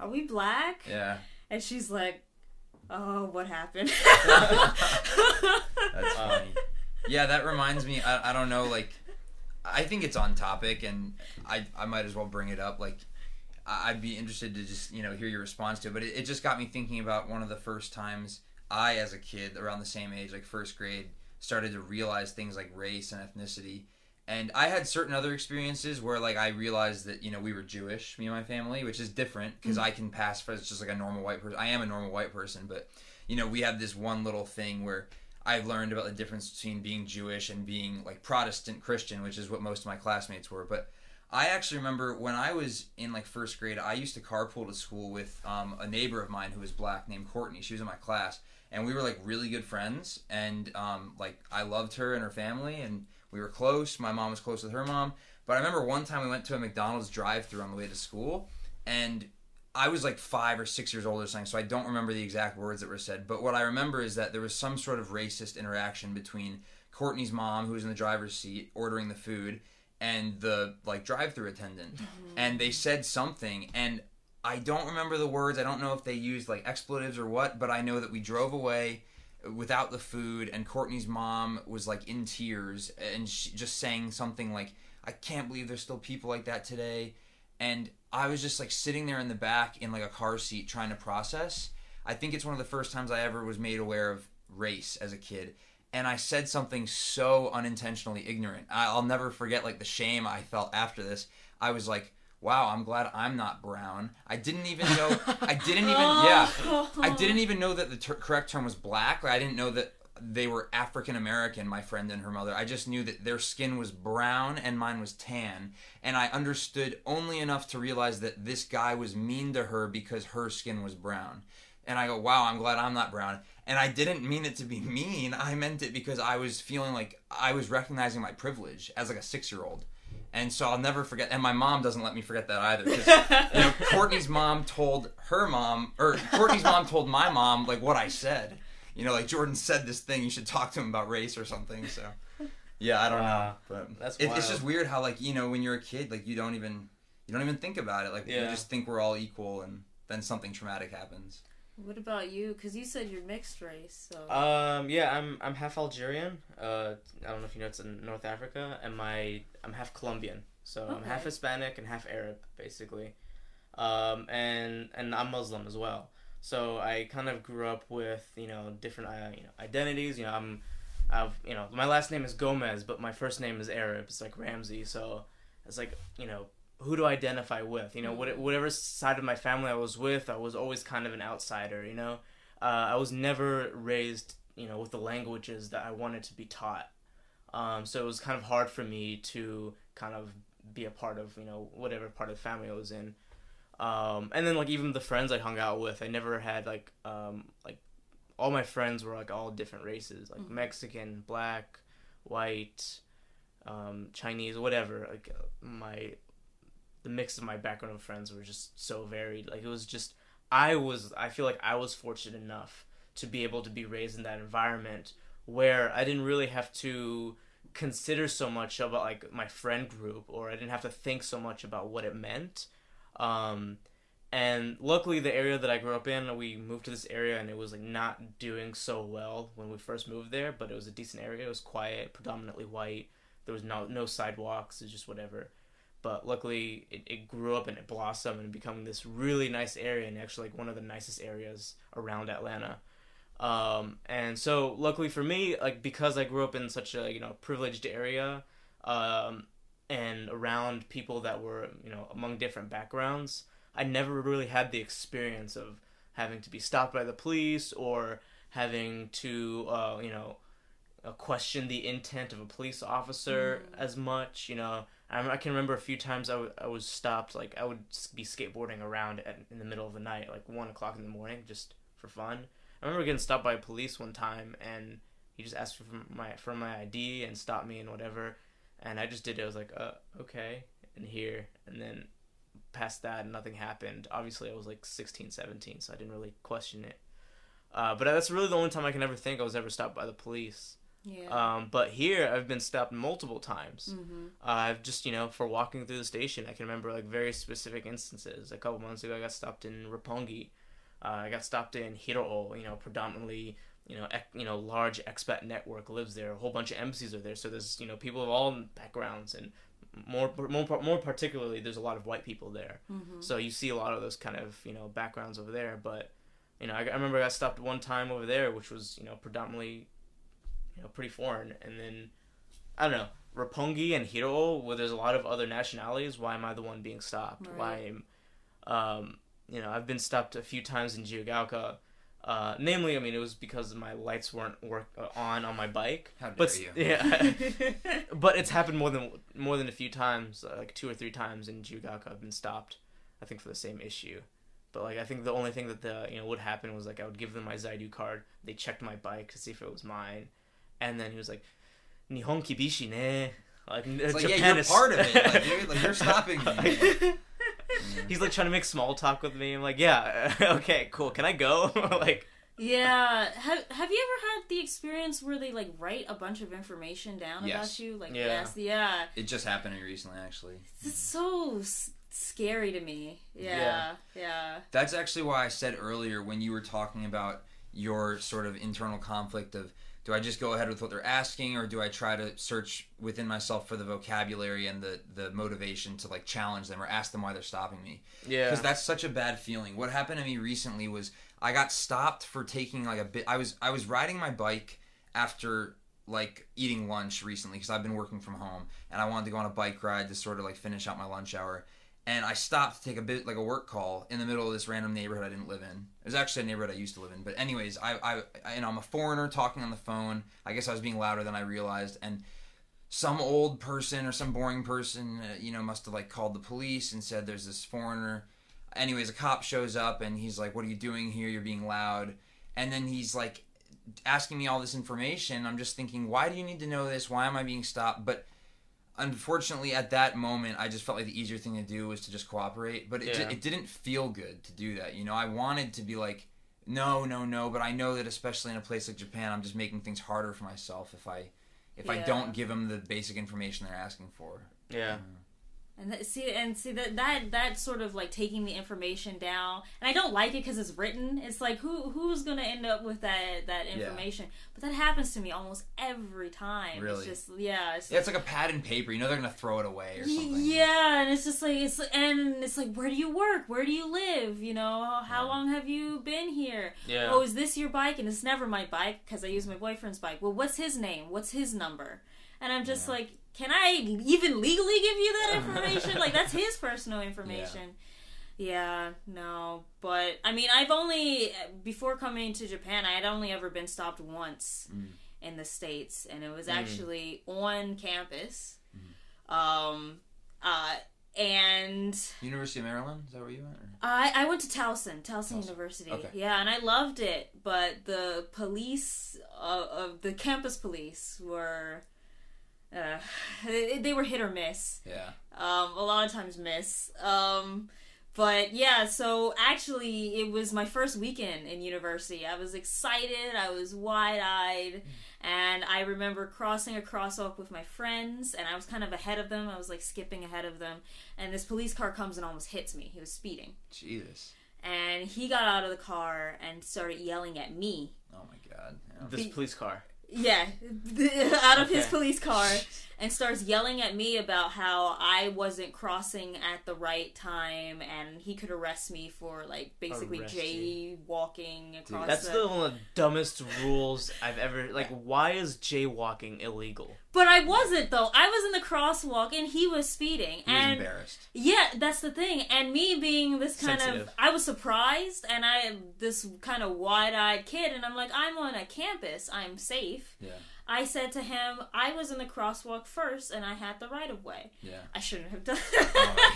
are we black? Yeah. And she's like, oh, what happened? That's funny. Yeah, that reminds me. I, I don't know. Like, I think it's on topic, and I I might as well bring it up. Like, I'd be interested to just you know hear your response to it. But it, it just got me thinking about one of the first times I, as a kid, around the same age, like first grade, started to realize things like race and ethnicity. And I had certain other experiences where, like, I realized that you know we were Jewish, me and my family, which is different because I can pass for as just like a normal white person. I am a normal white person, but you know we have this one little thing where I've learned about the difference between being Jewish and being like Protestant Christian, which is what most of my classmates were. But I actually remember when I was in like first grade, I used to carpool to school with um, a neighbor of mine who was black named Courtney. She was in my class, and we were like really good friends. And um, like I loved her and her family, and we were close. My mom was close with her mom. But I remember one time we went to a McDonald's drive-through on the way to school, and I was like five or six years old or something, so I don't remember the exact words that were said. But what I remember is that there was some sort of racist interaction between Courtney's mom, who was in the driver's seat ordering the food, and the like drive-through attendant, mm-hmm. and they said something, and I don't remember the words. I don't know if they used like expletives or what, but I know that we drove away without the food, and Courtney's mom was like in tears and she just saying something like, "I can't believe there's still people like that today." and I was just like sitting there in the back in like a car seat trying to process. I think it's one of the first times I ever was made aware of race as a kid. And I said something so unintentionally ignorant. I'll never forget like the shame I felt after this. I was like, "Wow, I'm glad I'm not brown." I didn't even know. I didn't even. Yeah, I oh. didn't even know that the ter- correct term was black. Like, I didn't know that they were African American, my friend and her mother. I just knew that their skin was brown and mine was tan. And I understood only enough to realize that this guy was mean to her because her skin was brown. And I go, wow, I'm glad I'm not brown. And I didn't mean it to be mean. I meant it because I was feeling like I was recognizing my privilege as like a six year old. And so I'll never forget. And my mom doesn't let me forget that either. 'cause, you know, Courtney's mom told her mom, or Courtney's mom told my mom like what I said. You know, like Jordan said this thing. You should talk to him about race or something. So, Yeah, I don't know, but That's it, it's just weird how like you know when you're a kid, like you don't even you don't even think about it. Like you just think we're all equal, and then something traumatic happens. What about you? Because you said you're mixed race, so. Um, yeah, I'm I'm half Algerian. Uh, I don't know if you know it's in North Africa, and my I'm half Colombian, so I'm half Hispanic and half Arab, basically. Um, and and I'm Muslim as well. So I kind of grew up with you know different uh, you know identities. You know I'm I've you know my last name is Gomez, but my first name is Arab. It's like Ramsey. So it's like you know who do I identify with. You know what whatever side of my family I was with, I was always kind of an outsider. You know uh, I was never raised, you know, with the languages that I wanted to be taught. Um, so it was kind of hard for me to kind of be a part of, you know, whatever part of the family I was in. Um, and then like even the friends I hung out with, I never had like um, like all my friends were like all different races, like Mhm. Mexican, black, white, um, Chinese, whatever. Like uh, my the mix of my background of friends were just so varied. Like it was just I was I feel like I was fortunate enough to be able to be raised in that environment where I didn't really have to consider so much about like my friend group or I didn't have to think so much about what it meant. Um and luckily the area that I grew up in, we moved to this area and it was like not doing so well when we first moved there, but it was a decent area. It was quiet, predominantly white. There was no no sidewalks, it's just whatever but luckily it, it grew up and it blossomed and become this really nice area and actually like one of the nicest areas around Atlanta. Um, and so luckily for me, like because I grew up in such a you know privileged area, um, and around people that were you know among different backgrounds, I never really had the experience of having to be stopped by the police or having to uh, you know uh, question the intent of a police officer as much. You know, I, can remember a few times I, w- I was stopped. Like I would be skateboarding around at, in the middle of the night, like one o'clock in the morning, just for fun. I remember getting stopped by police one time, and he just asked for my for my ID and stopped me and whatever, and I just did it. I was like, uh, okay, and here, and then past that, nothing happened. Obviously, I was like 16, 17, so I didn't really question it. Uh, but that's really the only time I can ever think I was ever stopped by the police. Yeah. Um, but here, I've been stopped multiple times. mm-hmm. Uh, I've just, you know, for walking through the station, I can remember like very specific instances. A couple months ago, I got stopped in Roppongi. Uh, I got stopped in Hiroo, you know, predominantly, you know, ec- you know, large expat network lives there. A whole bunch of embassies are there, so there's, you know, people of all backgrounds, and more, more, more particularly, there's a lot of white people there. Mm-hmm. So you see a lot of those kind of you know backgrounds over there. But you know, I, I remember I got stopped one time over there, which was you know predominantly you know pretty foreign, and then I don't know Roppongi and Hiroo, where there's a lot of other nationalities. Why am I the one being stopped? Right. Why am um, you know I've been stopped a few times in Jiyugaoka. Uh, namely, I mean, it was because my lights weren't work uh, on on my bike. How dare But you? yeah, but it's happened more than more than a few times, uh, like two or three times in Jiyugaoka. I've been stopped, I think for the same issue. But like I think the only thing that the you know would happen was like I would give them my Zairyu card. They checked my bike to see if it was mine, and then he was like, "Nihon kibishi ne." Like, uh, It's like, Japan yeah, you're is part of it. Like, dude, like you're stopping me. He's like trying to make small talk with me. I'm like, yeah, okay, cool. Can I go? like, Yeah. Have Have you ever had the experience where they like write a bunch of information down Yes. about you? Like Yeah. yes, yeah. It just happened to me recently, actually. It's so s- scary to me. Yeah. Yeah. That's actually why I said earlier when you were talking about your sort of internal conflict of do I just go ahead with what they're asking or do I try to search within myself for the vocabulary and the the motivation to like challenge them or ask them why they're stopping me yeah, because that's such a bad feeling. What happened to me recently was I got stopped for taking like a bit. I was I was riding my bike after like eating lunch recently because I've been working from home and I wanted to go on a bike ride to sort of like finish out my lunch hour. And I stopped to take a bit like a work call in the middle of this random neighborhood I didn't live in. It was actually a neighborhood I used to live in. But anyways, I I, I know I'm a foreigner talking on the phone. I guess I was being louder than I realized and some old person or some boring person, uh, you know, must have like called the police and said there's this foreigner. Anyways, a cop shows up and he's like, "What are you doing here? You're being loud." And then he's like asking me all this information. I'm just thinking, "Why do you need to know this? Why am I being stopped?" But unfortunately, at that moment, I just felt like the easier thing to do was to just cooperate. But it, Yeah. it didn't feel good to do that. You know, I wanted to be like, "No, no, no," but I know that especially in a place like Japan, I'm just making things harder for myself if I if I don't give them the basic information they're asking for. Yeah. Mm. And that, see, and see that that that sort of like taking the information down, and I don't like it because it's written. It's like who who's gonna end up with that that Yeah. information? But that happens to me almost every time. Really? It's just yeah. It's Yeah, it's like a pad and paper. You know they're gonna throw it away or something. Yeah, and it's just like it's and it's like where do you work? Where do you live? You know, how Yeah. long have you been here? Yeah. Oh, is this your bike? And it's never my bike because I use my boyfriend's bike. Well, what's his name? What's his number? And I'm just Yeah. like, can I even legally give you that information? like that's his personal information. Yeah, no, but I mean, I've only before coming to Japan, I had only ever been stopped once Mm. in the states, and it was Mm. actually on campus. Um, uh, and University of Maryland. Is that where you went? Or? I I went to Towson, Towson Towson. University. Okay. Yeah, and I loved it, but the police uh, of the campus police were. Uh, they, they were hit or miss. Yeah. Um, a lot of times miss. Um, but yeah, so actually, it was my first weekend in university. I was excited. I was wide eyed, and I remember crossing a crosswalk with my friends, and I was kind of ahead of them. I was like skipping ahead of them, and this police car comes and almost hits me. He was speeding, Jesus. and he got out of the car and started yelling at me. Oh my God. Yeah. This police car. Yeah, out of his police car and starts yelling at me about how I wasn't crossing at the right time and he could arrest me for like basically Arrest jaywalking across That's the... the one of the dumbest rules I've ever like. Why is jaywalking illegal? But I wasn't though. I was in the crosswalk and he was speeding He was and embarrassed. yeah, that's the thing. And me being this kind Sensitive. of I was surprised and I this kind of wide-eyed kid and I'm like I'm on a campus. I'm safe. Yeah. I said to him, I was in the crosswalk first and I had the right of way. Yeah. I shouldn't have done. Oh,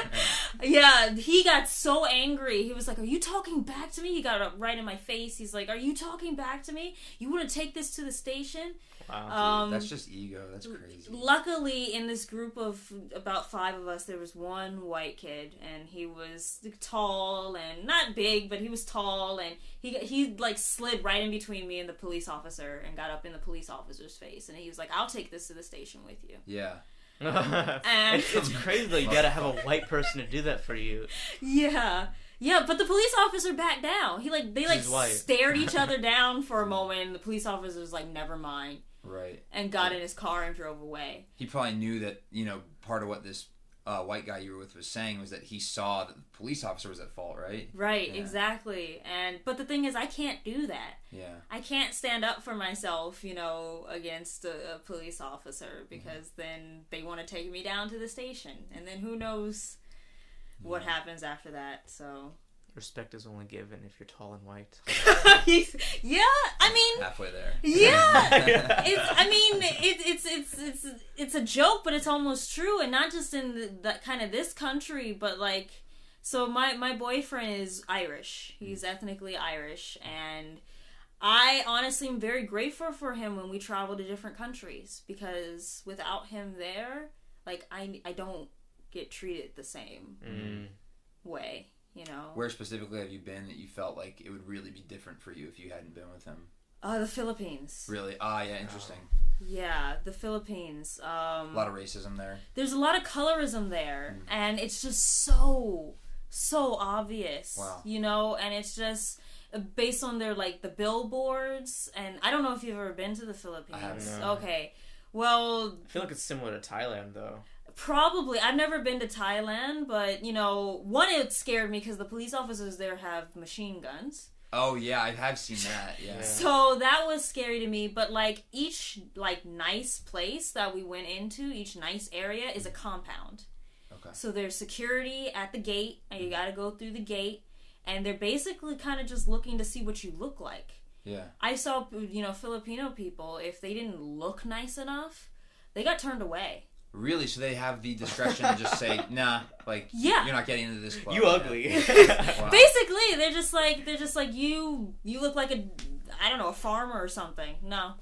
yeah, he got so angry. He was like, "Are you talking back to me?" He got up right in my face. He's like, "Are you talking back to me? You want to take this to the station?" Wow. Um, That's just ego. That's crazy. Luckily, in this group of about five of us, there was one white kid, and he was tall and not big, but he was tall, and he he like slid right in between me and the police officer, and got up in the police officer's face, and he was like, "I'll take this to the station with you." Yeah. And- it's, it's crazy though. You gotta have a white person to do that for you. Yeah. Yeah, but the police officer backed down. He like they like stared each other down for a moment. And the police officer was like, "Never mind," Right. and got in his car and drove away. He probably knew that you know part of what this uh, white guy you were with was saying was that he saw that the police officer was at fault. Right. Right, Yeah. exactly. And but the thing is, I can't do that. Yeah. I can't stand up for myself, you know, against a, a police officer Mm-hmm. because then they want to take me down to the station, and then who knows what happens after that. So. Respect is only given if you're tall and white. yeah, I mean, Halfway there. Yeah, it's. I mean, it, it's it's it's it's a joke, but it's almost true, and not just in the, that kind of this country, but like. So my my boyfriend is Irish. He's ethnically Irish, and I honestly am very grateful for him when we travel to different countries because without him there, like I I don't get treated the same Mm. way. You know, Where specifically have you been that you felt like it would really be different for you if you hadn't been with him? uh, the Philippines. Really? Ah, yeah, interesting. Yeah, the Philippines. Um, A lot of racism there. there's a lot of colorism there Mm. and it's just so so obvious Wow. you know and it's just uh, based on their like the billboards and i don't know if you've ever been to the philippines haven't. Okay well I feel like it's similar to Thailand though. Probably i've never been to thailand but you know one it scared me because the police officers there have machine guns Oh yeah, I have seen that. Yeah. Yeah. So that was scary to me, but like each like nice place that we went into, each nice area is a compound. Okay. So there's security at the gate, and you mm-hmm. got to go through the gate, and they're basically kind of just looking to see what you look like. Yeah. I saw you know Filipino people if they didn't look nice enough, they got turned away. Really? So they have the discretion to just say, nah, like, Yeah. you're not getting into this club. You Yeah. ugly. Wow. Basically, they're just like they're just like you. You look like a I don't know a farmer or something. No,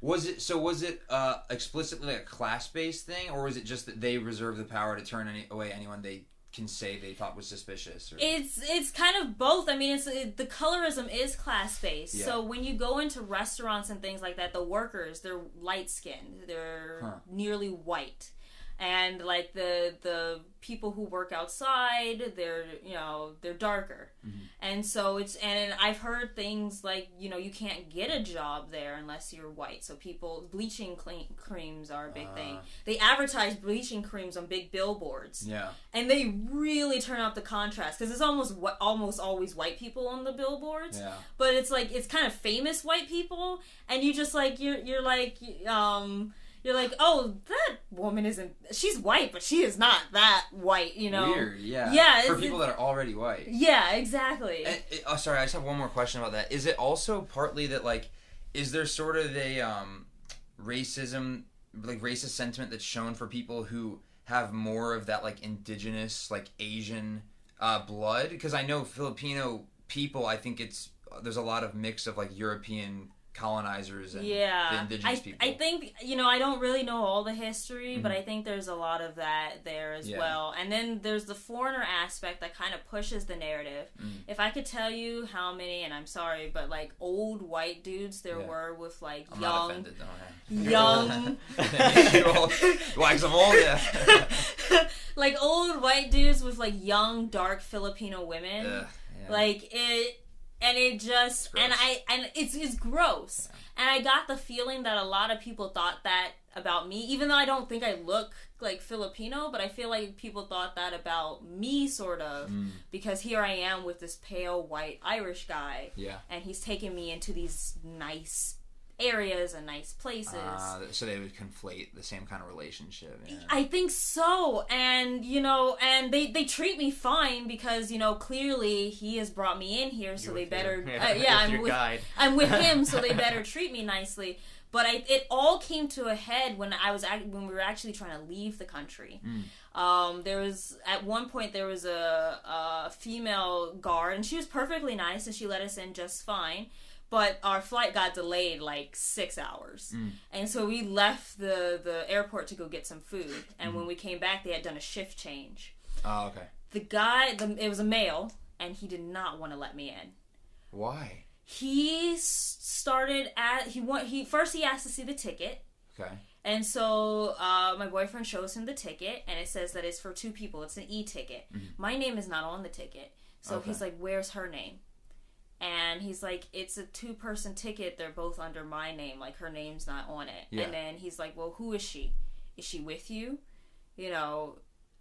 Was it so? Was it uh, explicitly a class-based thing, or was it just that they reserve the power to turn any, away anyone they can say they thought was suspicious? Or... It's it's kind of both. I mean, it's it, the colorism is class based. Yeah. So when you go into restaurants and things like that, the workers they're light skinned, they're Huh. nearly white, and like the the people who work outside, they're you know they're darker, Mm-hmm. and so it's and I've heard things like you know you can't get a job there unless you're white. So people bleaching clean, creams are a big thing. Ah. They advertise bleaching creams on big billboards yeah. and they really turn up the contrast because it's almost almost always white people on the billboards Yeah. but it's like it's kind of famous white people and you just like you're you're like um you're like oh that woman isn't she's white but she is not that white you know Weird. Yeah. Yeah, For people that are already white. yeah exactly And, it- oh, sorry. I just have one more question about that. Is it also partly that like, is there sort of a um, racism, like racist sentiment that's shown for people who have more of that like indigenous, like Asian uh, blood? Because I know Filipino people. I think it's there's a lot of mix of like European colonizers and the yeah indigenous I, people. I think you know i don't really know all the history but i think there's a lot of that there as Mm-hmm. Yeah. well and then there's the foreigner aspect that kind of pushes the narrative Mm. if i could tell you how many and i'm sorry but like old white dudes there Yeah. were with like I'm not young offended though. young wax them old, yeah. like old white dudes with like young dark filipino women yeah. like it and it just and i and it's it's gross. And i got the feeling that a lot of people thought that about me even though i don't think i look like filipino but i feel like people thought that about me sort of Mm, because here i am with this pale white irish guy. Yeah. and he's taking me into these nice areas and nice places Uh, so they would conflate the same kind of relationship. Yeah. I think so, and you know, and they they treat me fine because you know clearly he has brought me in here, so You're they better your- uh, yeah, I'm with guide. I'm with him, so they better treat me nicely. But I, it all came to a head when I was when we were actually trying to leave the country. Um, there was at one point there was a, a female guard, and she was perfectly nice, and she let us in just fine. But our flight got delayed like six hours, and so we left the the airport to go get some food. And when we came back, they had done a shift change. Oh, okay. The guy, the, it was a male, and he did not want to let me in Why? he started at he want he first he asked to see the ticket Okay. and so uh, my boyfriend shows him the ticket and it says that it's for two people it's an e-ticket my name is not on the ticket so Mm-hmm. Okay. he's like where's her name and he's like it's a two person ticket. They're both under my name. Like her name's not on it. Yeah. and then he's like well who is she? Is she with you? You know?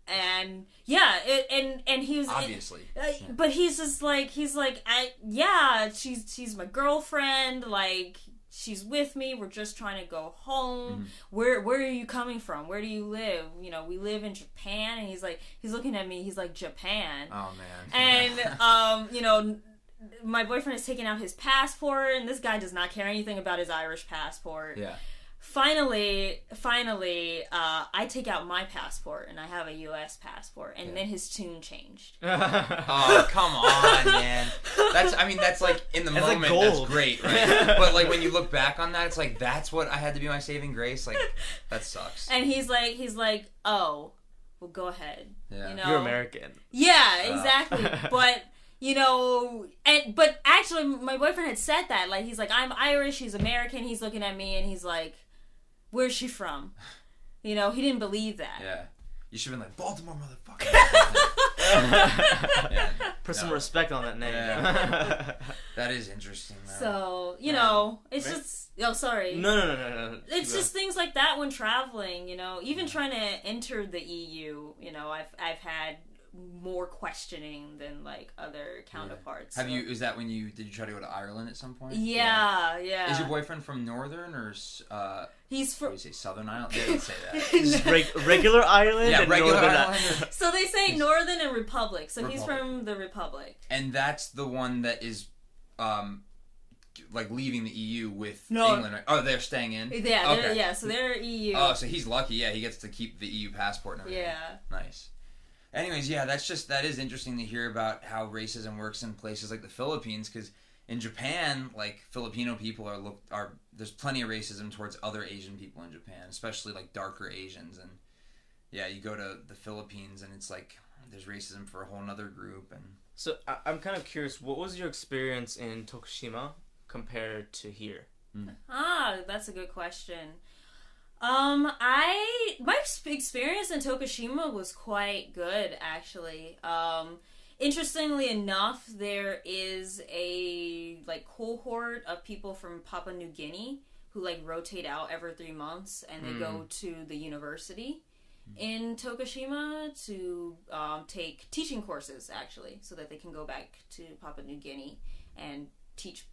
And yeah it, and and he was Obviously. uh, But he's just like he's like I, yeah she's she's my girlfriend. Like she's with me. We're just trying to go home. Mm-hmm. where where are you coming from? Where do you live? You know we live in Japan. And he's like he's looking at me. He's like Japan. Oh man. and um you know my boyfriend is taking out his passport and this guy does not care anything about his Irish passport yeah. finally finally uh I take out my passport and I have a US passport and then his tune changed Oh come on, man. That's I mean that's like in the That's like moment that's great, right? but like when you look back on that, it's like that's what I had to be my saving grace. Like that sucks. And he's like, he's like, oh, well, go ahead. Yeah. You know, You're American. Yeah, Uh. exactly. but you know, and but actually, my boyfriend had said that. Like, he's like, I'm Irish. He's American. He's looking at me, and he's like, where's she from? You know, he didn't believe that. Yeah. You should have been like Baltimore, motherfucker. yeah. Put some No. respect on that name. Yeah. That is interesting. Though. So you Man. know, it's Right? just oh, sorry. no, no, no, no, no. it's Keep just things like that when traveling you know even trying to enter the eu you know i've i've had more questioning than like other counterparts Have so- you? Is that when you did you try to go to Ireland at some point? yeah yeah Is your boyfriend from Northern or s- uh, he's what do from you say Southern Ireland? They didn't say that. Just reg- regular Ireland yeah, and regular Northern Ireland. so they say northern and republic so he's from the republic and that's the one that is, um, like leaving the EU with No. England. Oh, they're staying in. yeah they're, Okay. yeah so they're eu Oh, so he's lucky. Yeah, he gets to keep the EU passport and everything. yeah Nice. Anyways, yeah, that's just that is interesting to hear about how racism works in places like the Philippines because in Japan, like Filipino people are looked are there's plenty of racism towards other Asian people in Japan, especially like darker Asians and yeah, you go to the Philippines and it's like there's racism for a whole nother group, and So I, I'm kind of curious. What was your experience in Tokushima compared to here? Ah, that's a good question. Um, I my experience in Tokushima was quite good actually. Um, interestingly enough, there is a like cohort of people from Papua New Guinea who like rotate out every three months and they go to the university in Tokushima to um, take teaching courses actually, so that they can go back to Papua New Guinea and teach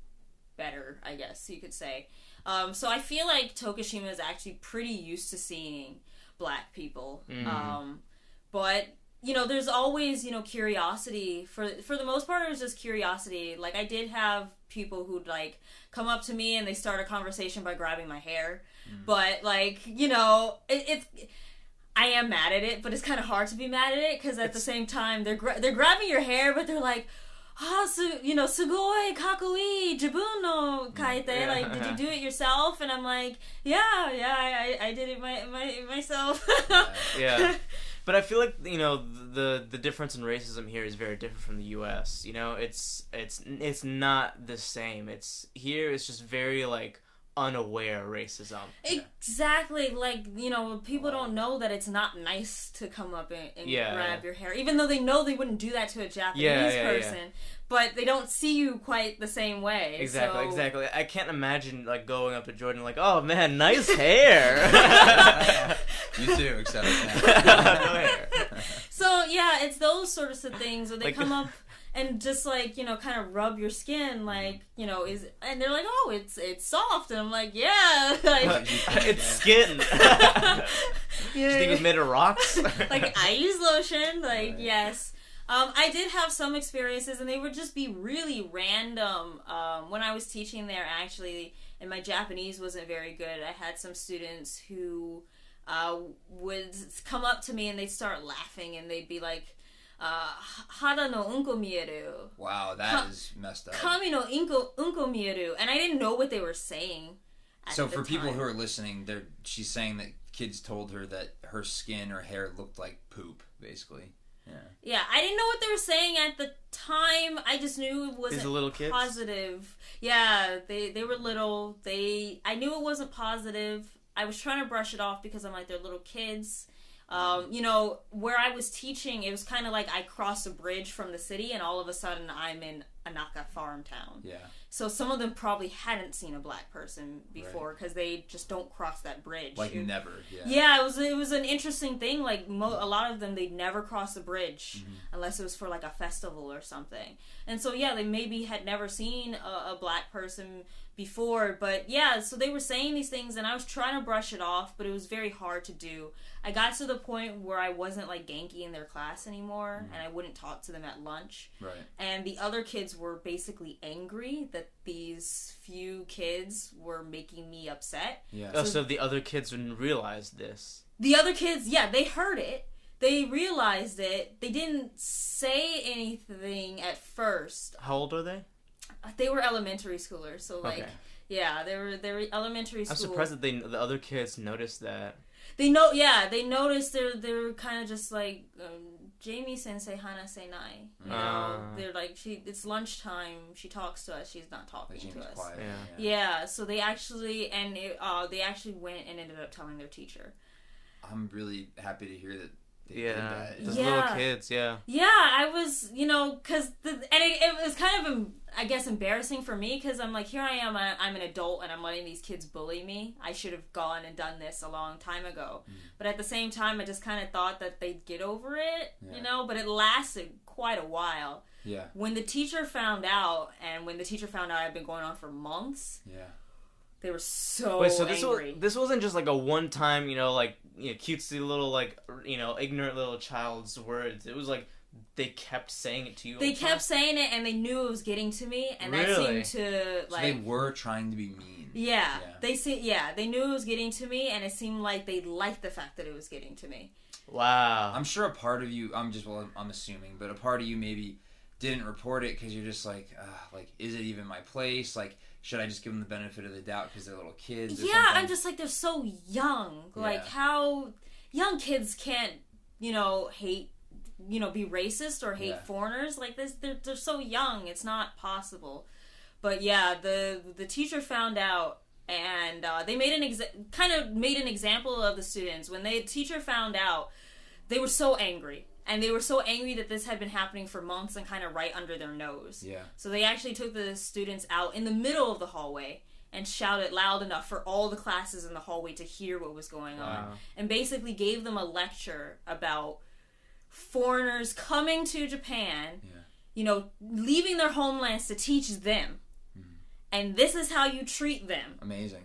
better, I guess you could say. Um, so I feel like Tokushima is actually pretty used to seeing black people. Um, but you know, there's always you know curiosity. For for the most part, it was just curiosity. Like I did have people who'd like come up to me and they start a conversation by grabbing my hair. But like you know, it, it's. I am mad at it, but it's kind of hard to be mad at it because at the same time they're gra- they're grabbing your hair, but they're like, ah, su- you know, sugoi kakui jibun no kaite. Yeah. Like, did you do it yourself? And I'm like, yeah, yeah, I, I I did it my, my myself. Yeah. But I feel like you know the the difference in racism here is very different from the U.S. You know, it's it's it's not the same. It's here. It's just very like unaware racism. Exactly, like you know, people don't know that it's not nice to come up and, and Yeah, grab yeah. your hair, even though they know they wouldn't do that to a Japanese Yeah, yeah, yeah. person. But they don't see you quite the same way. Exactly, so- exactly. I can't imagine like going up to Jordan like, "Oh man, nice hair." you too, except no hair. So yeah, it's those sorts of things where they Like- come up and just like you know, kind of rub your skin, like you know, is and they're like, oh, it's it's soft, and I'm like, yeah, like. it's skin. yeah, you think it was made of rocks? like I use lotion, like Right. yes. Um, I did have some experiences, and they would just be really random. Um, when I was teaching there, actually, and my Japanese wasn't very good. I had some students who uh, would come up to me and they'd start laughing, and they'd be like, uh, "Hada no unko mieru, Wow, that is messed up. kami no inko unko mieru," and I didn't know what they were saying. at So the for people who are listening, they're she's saying that kids told her that her skin or hair looked like poop, basically. Yeah. Yeah, I didn't know what they were saying at the time. I just knew it wasn't These little kids? positive. Yeah, they they were little. They I knew it wasn't positive. I was trying to brush it off because I'm like they're little kids. Um, you know, where I was teaching, it was kind of like I crossed a bridge from the city, and all of a sudden I'm in Inaka farm town. Yeah. So some of them probably hadn't seen a black person before because they just don't cross that bridge. Like It- never. Yeah. yeah, it was it was an interesting thing. Like mo- a lot of them, they'd never cross the bridge Mm-hmm. unless it was for like a festival or something. And so yeah, they maybe had never seen a, a black person before. But yeah, so they were saying these things, and I was trying to brush it off, but it was very hard to do. I got to the point where I wasn't like Genki in their class anymore, Mm-hmm. and I wouldn't talk to them at lunch. Right. And the other kids were basically angry that these few kids were making me upset. Yeah. Oh, so the other kids didn't realize this. The other kids, yeah, they heard it. They realized it. They didn't say anything at first. How old are they? They were elementary schoolers, so like, Okay. yeah, they were they were elementary I'm surprised that they the other kids noticed that. They know, yeah, they noticed they're they're kind of just like um, Jaime Sensei Hana Senai. You know, Ah. they're like she. It's lunchtime. She talks to us. She's not talking to us. quiet. Yeah. Yeah, so they actually and it, uh, they actually went and ended up telling their teacher. I'm really happy to hear that Yeah, that. those Yeah. little kids. Yeah. Yeah, I was, you know, because the and it, it was kind of, um, I guess, embarrassing for me because I'm like, here I am, I, I'm an adult, and I'm letting these kids bully me. I should have gone and done this a long time ago. Mm. But at the same time, I just kind of thought that they'd get over it, Yeah. you know. But it lasted quite a while. Yeah. When the teacher found out, and when the teacher found out I'd been going on for months, Yeah. they were so Wait, so this angry. was this wasn't just like a one time, you know, like you know, cutesy little like you know ignorant little child's words. It was like they kept saying it to you. all they the time? kept saying it, and they knew it was getting to me, and that seemed to So like. they were trying to be mean. Yeah, Yeah. they see. Yeah, they knew it was getting to me, and it seemed like they liked the fact that it was getting to me. Wow. I'm sure a part of you. I'm just well. I'm, I'm assuming, but a part of you maybe didn't report it because you're just like, uh, like, is it even my place? Like, should I just give them the benefit of the doubt because they're little kids? Or yeah, something? I'm just like they're so young. Like Yeah. how young kids can't, you know, hate you know be racist or hate Yeah. foreigners like this. They're they're so young. It's not possible. But yeah, the the teacher found out. And uh, they made an exa- kind of made an example of the students when the teacher found out. They were so angry, and they were so angry that this had been happening for months and kind of right under their nose. Yeah. So they actually took the students out in the middle of the hallway and shouted loud enough for all the classes in the hallway to hear what was going on. And basically gave them a lecture about foreigners coming to Japan, Yeah. you know, leaving their homelands to teach them. Mm-hmm. And this is how you treat them. Amazing.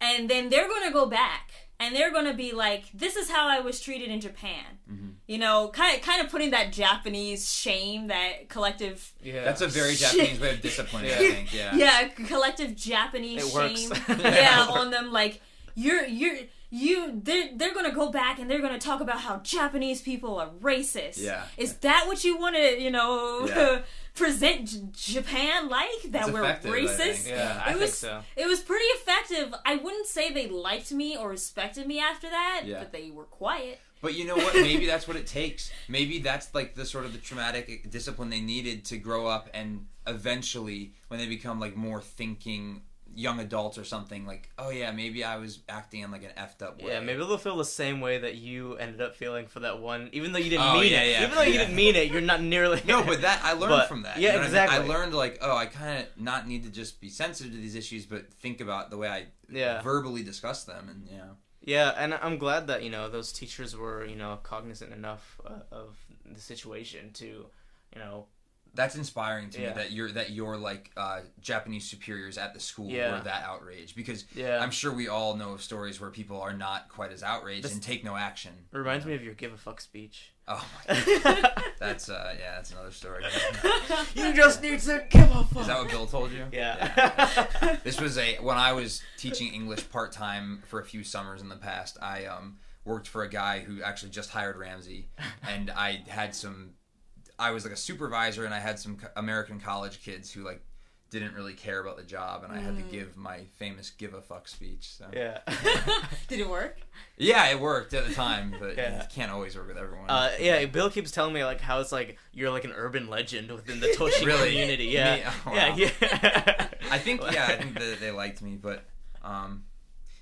And then they're going to go back and they're going to be like, this is how I was treated in Japan. Mm-hmm. You know, kind of, kind of putting that Japanese shame, that collective Yeah. That's a very Shit. Japanese way of discipline, I Yeah. think. Yeah. yeah, collective Japanese It shame. It yeah, on them like you're you're you they're they're gonna go back and they're gonna talk about how Japanese people are racist. Yeah. Is that what you want to you know Yeah. present J- Japan like that It's we're I racist? Yeah, I it think was so. it was pretty effective. I wouldn't say they liked me or respected me after that, Yeah. but they were quiet. But you know what? Maybe that's what it takes. Maybe that's like the sort of the traumatic eh, discipline they needed to grow up and eventually, when they become like more thinking young adults or something, like, oh yeah, maybe I was acting in like an effed up way. Yeah, maybe they'll feel the same way that you ended up feeling for that one, even though you didn't Oh, mean yeah, it. yeah, Even though you yeah. didn't mean it, you're not nearly. No, but that I learned But- from that. yeah, you know what I mean? exactly. I learned like, oh, I kind of not need to just be sensitive to these issues, but think about the way I yeah, verbally discuss them, and yeah, yeah, and I'm glad that you know those teachers were you know cognizant enough uh, of the situation to, you know, that's inspiring to Yeah. me that you're that your like uh, Japanese superiors at the school Yeah. were that outraged because yeah. I'm sure we all know of stories where people are not quite as outraged This- and take no action. It reminds me of your give a fuck speech. Oh my god, that's uh yeah, that's another story. you just need to give a fuck. Is that what Bill told you? Yeah. This was a when I was teaching English part time for a few summers in the past. I um worked for a guy who actually just hired Ramsey, and I had some. I was like a supervisor, and I had some American college kids who like didn't really care about the job, and I had to give my famous "give a fuck" speech. So yeah. Did it work? yeah, it worked at the time, but Yeah. you can't always work with everyone. Uh, yeah, Bill keeps telling me like how it's like you're like an urban legend within the Toshin Really? community. Yeah, Oh, yeah, wow. yeah. I think yeah, I think that they liked me, but um,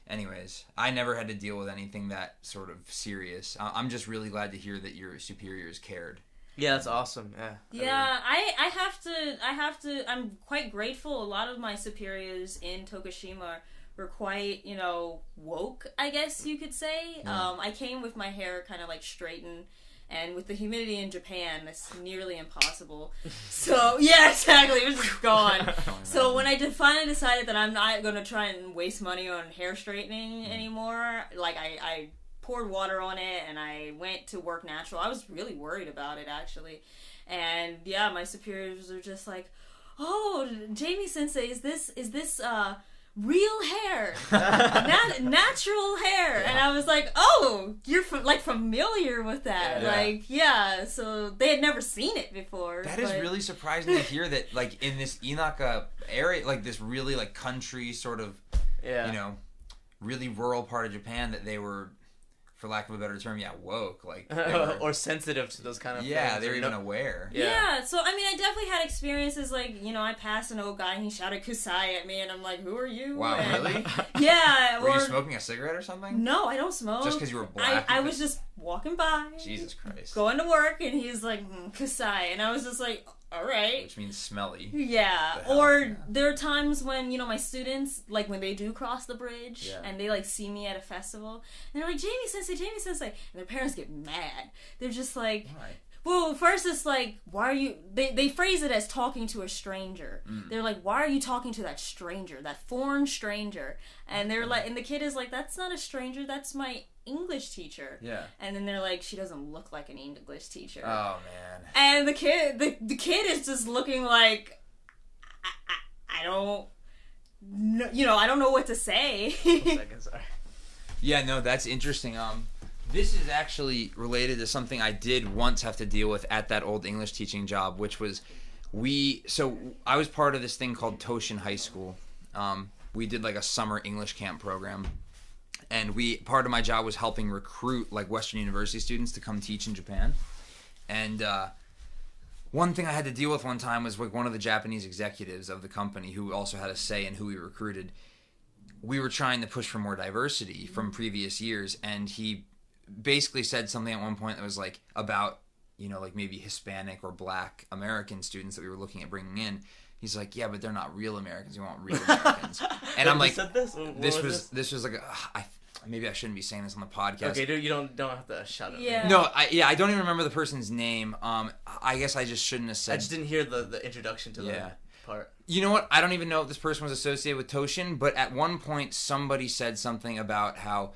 anyways, I never had to deal with anything that sort of serious. I'm just really glad to hear that your superiors cared. Yeah, that's awesome. Yeah, Yeah, I I have to I have to I'm quite grateful. A lot of my superiors in Tokushima were quite, you know, woke, I guess you could say. Yeah. Um I came with my hair kind of like straightened and with the humidity in Japan, that's nearly impossible. So, yeah, exactly. It was just gone. So when I de- finally decided that I'm not going to try and waste money on hair straightening anymore, like I, I poured water on it and I went to work natural. I was really worried about it actually, and yeah, my superiors were just like, "Oh, Jaime Sensei, is this is this uh real hair, Nat- natural hair?" And I was like, "Oh, you're f- like familiar with that, Yeah. like yeah." So they had never seen it before. That is but- really surprising to hear that, like in this Inaka area, like this really like country sort of, yeah. you know, really rural part of Japan, that they were, for lack of a better term, yeah, woke. Like, were, or sensitive to those kind of yeah, things. they're or even no- aware. Yeah. Yeah. so I mean, I definitely had experiences like you know, I passed an old guy and he shouted "kusai" at me, and I'm like, "Who are you?" Wow, And- really? Yeah. Were or you smoking a cigarette or something? no, I don't smoke. Just because you were I, black? I you was just walking by, Jesus Christ. going to work, and he's like mm, "kusai," and I was just like, "All right." Which means smelly. Yeah, The or Yeah. there are times when you know my students like when they do cross the bridge Yeah. and they like see me at a festival and they're like Jaime Sensei, Jaime Sensei, and their parents get mad. They're just like, Right. well, first it's like, why are you? They they phrase it as talking to a stranger. Mm. They're like, why are you talking to that stranger, that foreign stranger? And they're like, and the kid is like, that's not a stranger, that's my English teacher. Yeah. And then they're like, she doesn't look like an English teacher. Oh man. And the kid, the, the kid is just looking like, I, I, I don't, know, you know, I don't know what to say. Second, sorry. Yeah, no, that's interesting. Um, this is actually related to something I did once have to deal with at that old English teaching job, which was we. So I was part of this thing called Toshin High School. Um, we did like a summer English camp program, and we part of my job was helping recruit like Western University students to come teach in Japan. And uh, one thing I had to deal with one time was like one of the Japanese executives of the company who also had a say in who we recruited. We were trying to push for more diversity from previous years, and he basically said something at one point that was like about you know like maybe Hispanic or Black American students that we were looking at bringing in. He's like, yeah, but they're not real Americans. We want real Americans. and I'm like, this? This was was this was like, a, I maybe I shouldn't be saying this on the podcast. Okay, dude, you don't don't have to shout it. Yeah. No, I, yeah, I don't even remember the person's name. Um, I guess I just shouldn't have said. I just didn't hear the, the introduction to the part. You know what? I don't even know if this person was associated with Toshin, but at one point somebody said something about how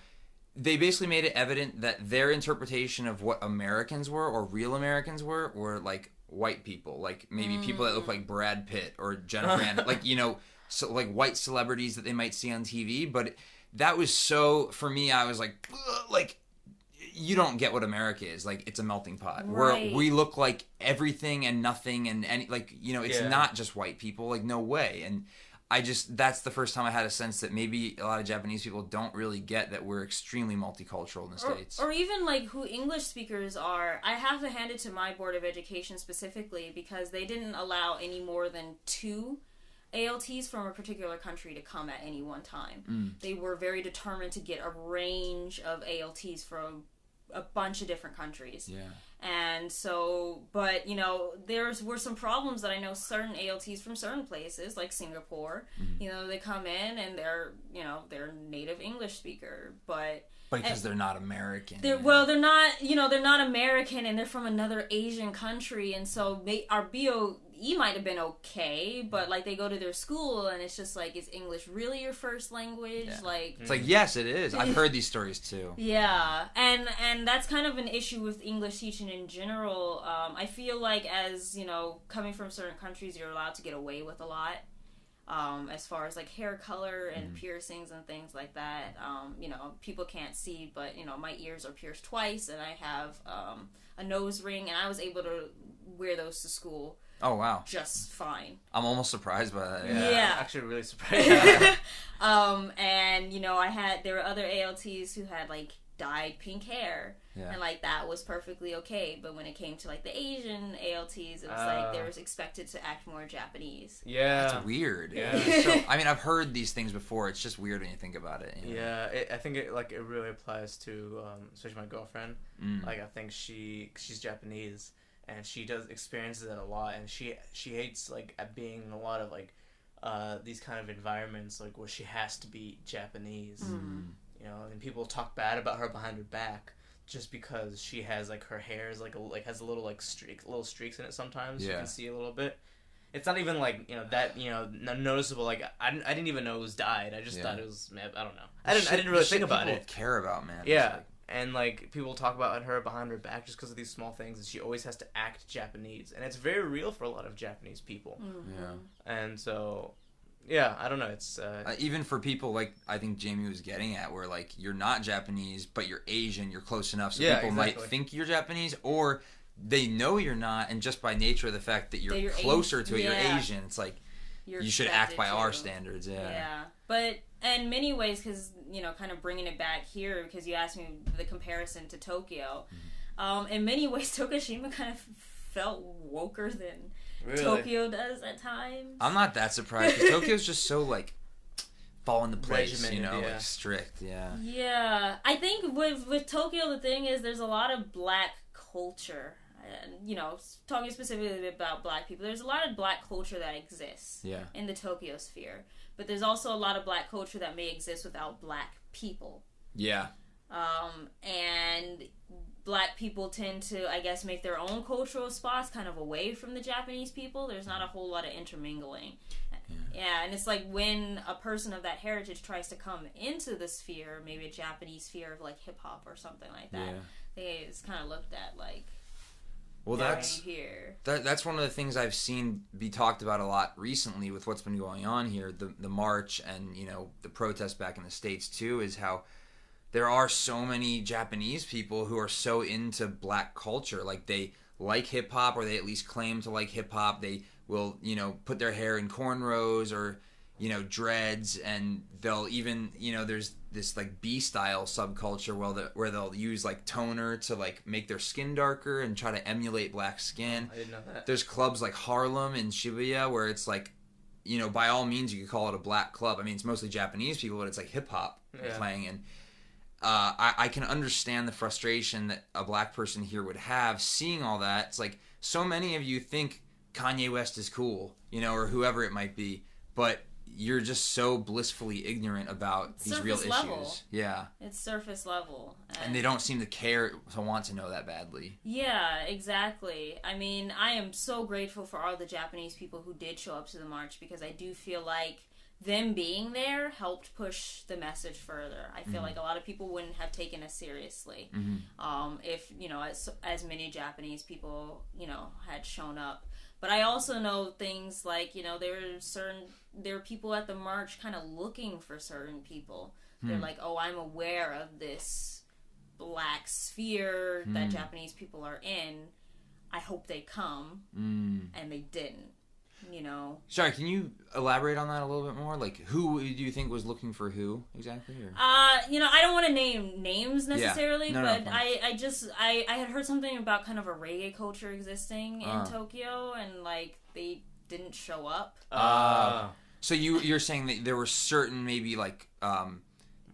they basically made it evident that their interpretation of what Americans were or real Americans were were like white people, like maybe people that look like Brad Pitt or Jennifer Aniston, like you know, so like white celebrities that they might see on TV. But that was so for me. I was like, like you don't get what America is. Like it's a melting pot. Right. Where we look like everything and nothing and any like you know, it's Yeah. not just white people. Like no way. And I just that's the first time I had a sense that maybe a lot of Japanese people don't really get that we're extremely multicultural in the or, states. or even like who English speakers are. I have to hand it to my board of education specifically because they didn't allow any more than two ALTs from a particular country to come at any one time. Mm. They were very determined to get a range of ALTs from a bunch of different countries. yeah. And so, but you know, there's were some problems that I know certain ALTs from certain places, like Singapore. Mm-hmm. You know, they come in and they're you know they're native English speaker, but Because they're not American. they're well, they're not you know they're not American and they're from another Asian country, and so they our BOE might have been okay, but like they go to their school and it's just like is English really your first language? Yeah. Like It's like yes, it is. I've heard these stories too. yeah, and and that's kind of an issue with English teaching in general. Um, I feel like as you know, coming from certain countries, you're allowed to get away with a lot. Um, as far as like hair color and piercings and things like that, um, you know, people can't see, but you know, my ears are pierced twice, and I have um, a nose ring, and I was able to wear those to school Oh wow, just fine. I'm almost surprised by that. Yeah. Yeah. I'm actually really surprised. um, and you know, I had there were other ALTs who had like dyed pink hair, Yeah. and like that was perfectly okay. But when it came to like the Asian ALTs, it was Uh. like they was expected to act more Japanese. yeah. It's weird. Yeah. so, I mean, I've heard these things before. It's just weird when you think about it. you know? Yeah, it, I think it like it really applies to um, especially my girlfriend. Mm. Like I think she she's Japanese and she does experiences it a lot, and she she hates like being in a lot of like uh, these kind of environments like where she has to be Japanese. Mm. You know, and people talk bad about her behind her back just because she has like her hair is like a, like has a little like streak little streaks in it sometimes. You can see a little bit. It's not even like you know that you know noticeable. Like I, didn't- I didn't even know it was dyed. I just Yeah. thought it was. I don't know. I didn't. I didn't really shit think about people it. Care about man. It's Yeah, like- and like people talk about her behind her back just because of these small things, and she always has to act Japanese, and it's very real for a lot of Japanese people. yeah. And so, yeah, I don't know. It's uh, Uh, even for people like I think Jaime was getting at, where like you're not Japanese but you're Asian, you're close enough, so Yeah, people might think you're Japanese, or they know you're not, and just by nature of the fact that you're, That you're closer Asian- to it, yeah. you're Asian. It's like You're you should act expected by our standards. Yeah. Yeah. but in many ways, because you know, kind of bringing it back here, because you asked me the comparison to Tokyo. Mm-hmm. Um, in many ways, Tokushima kind of felt woker than really. Tokyo does at times. I'm not that surprised because Tokyo's just so like fall into place, you know, yeah. like strict. Yeah. Yeah, I think with with Tokyo, the thing is, there's a lot of black culture. And, you know, talking specifically about black people, there's a lot of black culture that exists Yeah. in the Tokyo sphere. But there's also a lot of black culture that may exist without black people. Yeah. Um, and black people tend to, I guess, make their own cultural spots kind of away from the Japanese people. There's not a whole lot of intermingling. Yeah. and it's like when a person of that heritage tries to come into the sphere, maybe a Japanese sphere of like hip hop or something like that, Yeah. they it's kind of looked at like, Well, that's here. that, that's one of the things I've seen be talked about a lot recently with what's been going on here, the the march and you know the protests back in the states too, is how there are so many Japanese people who are so into black culture, like they like hip hop or they at least claim to like hip hop. They will you know put their hair in cornrows or you know dreads and they'll even you know there's this like B style subculture where they where they'll use like toner to like make their skin darker and try to emulate black skin. I didn't know that. There's clubs like Harlem and Shibuya where it's like, you know, by all means you could call it a black club. I mean, it's mostly Japanese people, but it's like hip hop Yeah. playing and. Uh, I, I can understand the frustration that a black person here would have seeing all that. It's like so many of you think Kanye West is cool, you know, or whoever it might be, but you're just so blissfully ignorant about these real issues. level. Yeah, It's surface level. and they don't seem to care to want to know that badly. Yeah, exactly. I mean, I am so grateful for all the Japanese people who did show up to the march because I do feel like them being there helped push the message further. I feel like a lot of people wouldn't have taken us seriously um, if you know as as many Japanese people you know had shown up. But I also know things like you know there are certain there are people at the march kind of looking for certain people. They're like, oh, I'm aware of this black sphere that Japanese people are in. I hope they come, Mm. and they didn't. You know, Sorry, can you elaborate on that a little bit more? Like, who do you think was looking for who exactly? Or? uh, you know, I don't want to name names necessarily, No, no, but fine. I, I just, I, I had heard something about kind of a reggae culture existing in Ah. Tokyo, and like they didn't show up. Uh, So you you're saying that there were certain maybe like um,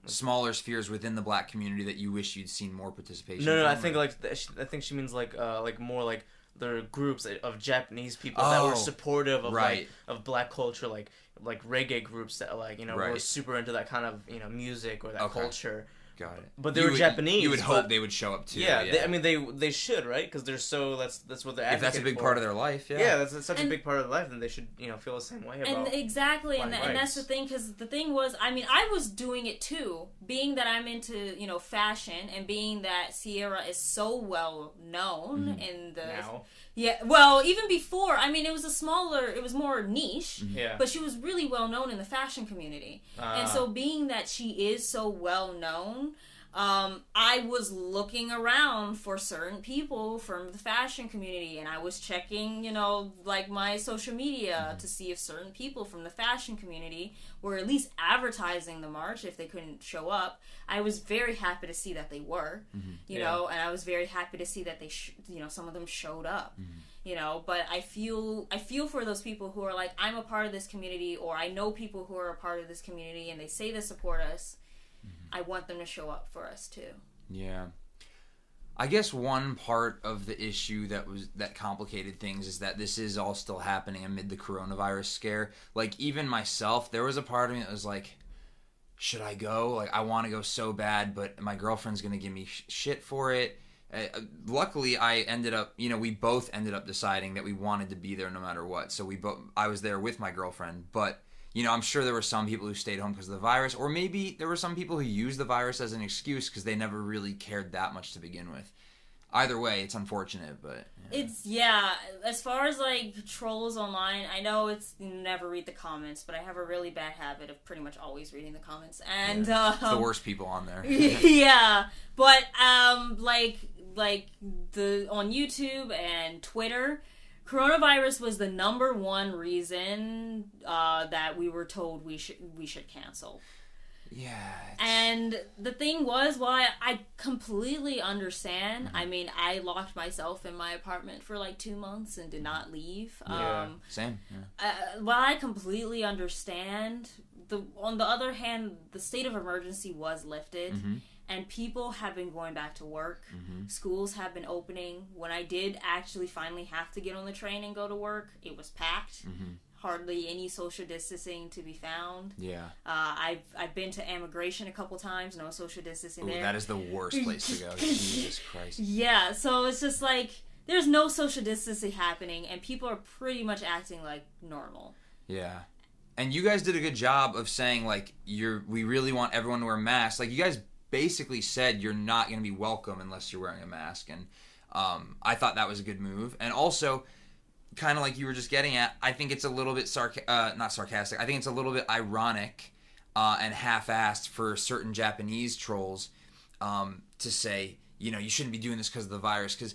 smaller spheres within the black community that you wish you'd seen more participation. no, no, I from, think or- like I think she means like uh like more like there are groups of Japanese people that were Oh, supportive of right. like of black culture, like like reggae groups that like you know were super into that kind of you know music or that Okay. culture. Got it. But they You were would- Japanese, You would hope but- they would show up too. Yeah, Yeah, They, I mean they they should right because they're so that's that's what they're if that's a big for. part of their life, yeah. yeah, that's, that's such And- a big part of their life, then they should you know feel the same way And exactly, and, black and that's the thing, because the thing was, I mean, I was doing it too, being that I'm into, you know, fashion, and being that Sierra is so well known Mm-hmm. in the now, yeah, well, even before, I mean, it was a smaller, it was more niche, yeah, but she was really well known in the fashion community, and Ah. so being that she is so well known. Um, I was looking around for certain people from the fashion community, and I was checking, you know, like my social media mm-hmm. to see if certain people from the fashion community were at least advertising the march if they couldn't show up. I was very happy to see that they were, mm-hmm. you Yeah. know, and I was very happy to see that they, sh- you know, some of them showed up, mm-hmm. you know. But I feel, I feel for those people who are like, I'm a part of this community, or I know people who are a part of this community, and they say they support us. I want them to show up for us too. Yeah. I guess one part of the issue that was that complicated things is that this is all still happening amid the coronavirus scare. Like even myself, there was a part of me that was like, should I go? Like I want to go so bad, but my girlfriend's gonna give me sh- shit for it. Uh, uh, luckily, I ended up, you know, we both ended up deciding that we wanted to be there no matter what. So we both, I was there with my girlfriend, but you know, I'm sure there were some people who stayed home because of the virus, or maybe there were some people who used the virus as an excuse because they never really cared that much to begin with. Either way, it's unfortunate, but yeah. It's yeah. As far as like trolls online, I know it's you never read the comments, but I have a really bad habit of pretty much always reading the comments, and um, the worst people on there. yeah, but um, like like the on YouTube and Twitter, coronavirus was the number one reason uh, that we were told we should we should cancel. yeah. it's- And the thing was, why I completely understand. I mean, I locked myself in my apartment for like two months and did not leave. Yeah. Um, Same. Yeah. uh, while I completely understand, the on the other hand, the state of emergency was lifted, Mhm. And people have been going back to work. Mhm. Schools have been opening. When I did actually finally have to get on the train and go to work, it was packed. Mhm. Hardly any social distancing to be found. Yeah. Uh, I've I've been to immigration a couple times. No social distancing Ooh, there. that is the worst place to go. Jesus Christ. Yeah, so it's just like there's no social distancing happening, and people are pretty much acting like normal. Yeah. And you guys did a good job of saying like you're we really want everyone to wear masks. Like you guys basically said you're not going to be welcome unless you're wearing a mask and um, I thought that was a good move. And also kind of like you were just getting at, I think it's a little bit sarc- uh, not sarcastic. I think it's a little bit ironic uh, and half-assed for certain Japanese trolls um, to say, you know, you shouldn't be doing this because of the virus. Because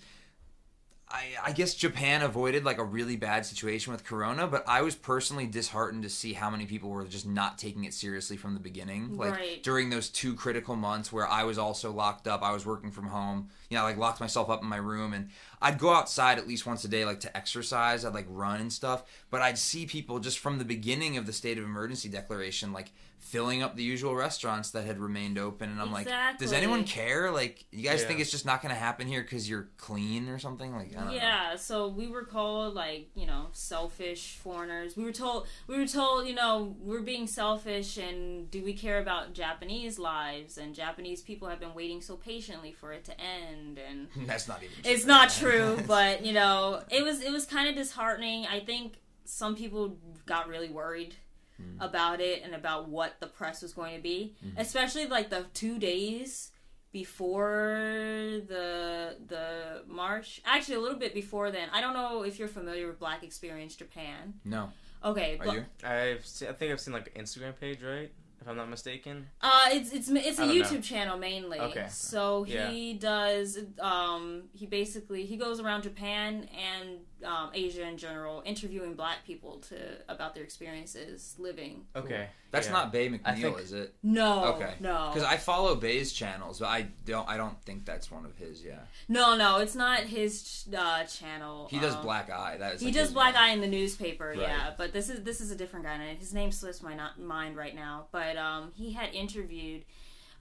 I, I guess Japan avoided like a really bad situation with Corona, but I was personally disheartened to see how many people were just not taking it seriously from the beginning. Like Right. during those two critical months where I was also locked up, I was working from home. You know, I, like locked myself up in my room, and I'd go outside at least once a day, like to exercise. I'd like run and stuff, but I'd see people just from the beginning of the state of emergency declaration, like filling up the usual restaurants that had remained open, and I'm like, does anyone care? Like, you guys Yeah. think it's just not going to happen here because you're clean or something? Like, I don't know. Yeah, so we were called like you know selfish foreigners. We were told we were told you know we're being selfish and do we care about Japanese lives and Japanese people have been waiting so patiently for it to end and That's not even. True. it's not true, but you know it was it was kind of disheartening. I think some people got really worried Hmm. about it and about what the press was going to be, especially like the two days before the the march. Actually, a little bit before then. I don't know if you're familiar with Black Experience Japan. no. Okay, Are but, you? I've seen, I think I've seen like an Instagram page, right? If I'm not mistaken. Uh, it's it's it's a don't know. YouTube channel mainly. Okay. So Yeah. he does um he basically he goes around Japan and um, Asia in general interviewing Black people to about their experiences living. Okay. That's yeah. not Baye McNeil, think- is it? No, Okay. no, Because I follow Baye's channels, but I don't. I don't think that's one of his. Yeah. no, no. It's not his uh, channel. He does Um, Black Eye. That is. He like does Black one. Eye in the newspaper, Right. yeah. But this is this is a different guy, and his name slips my not, mind right now. But um, he had interviewed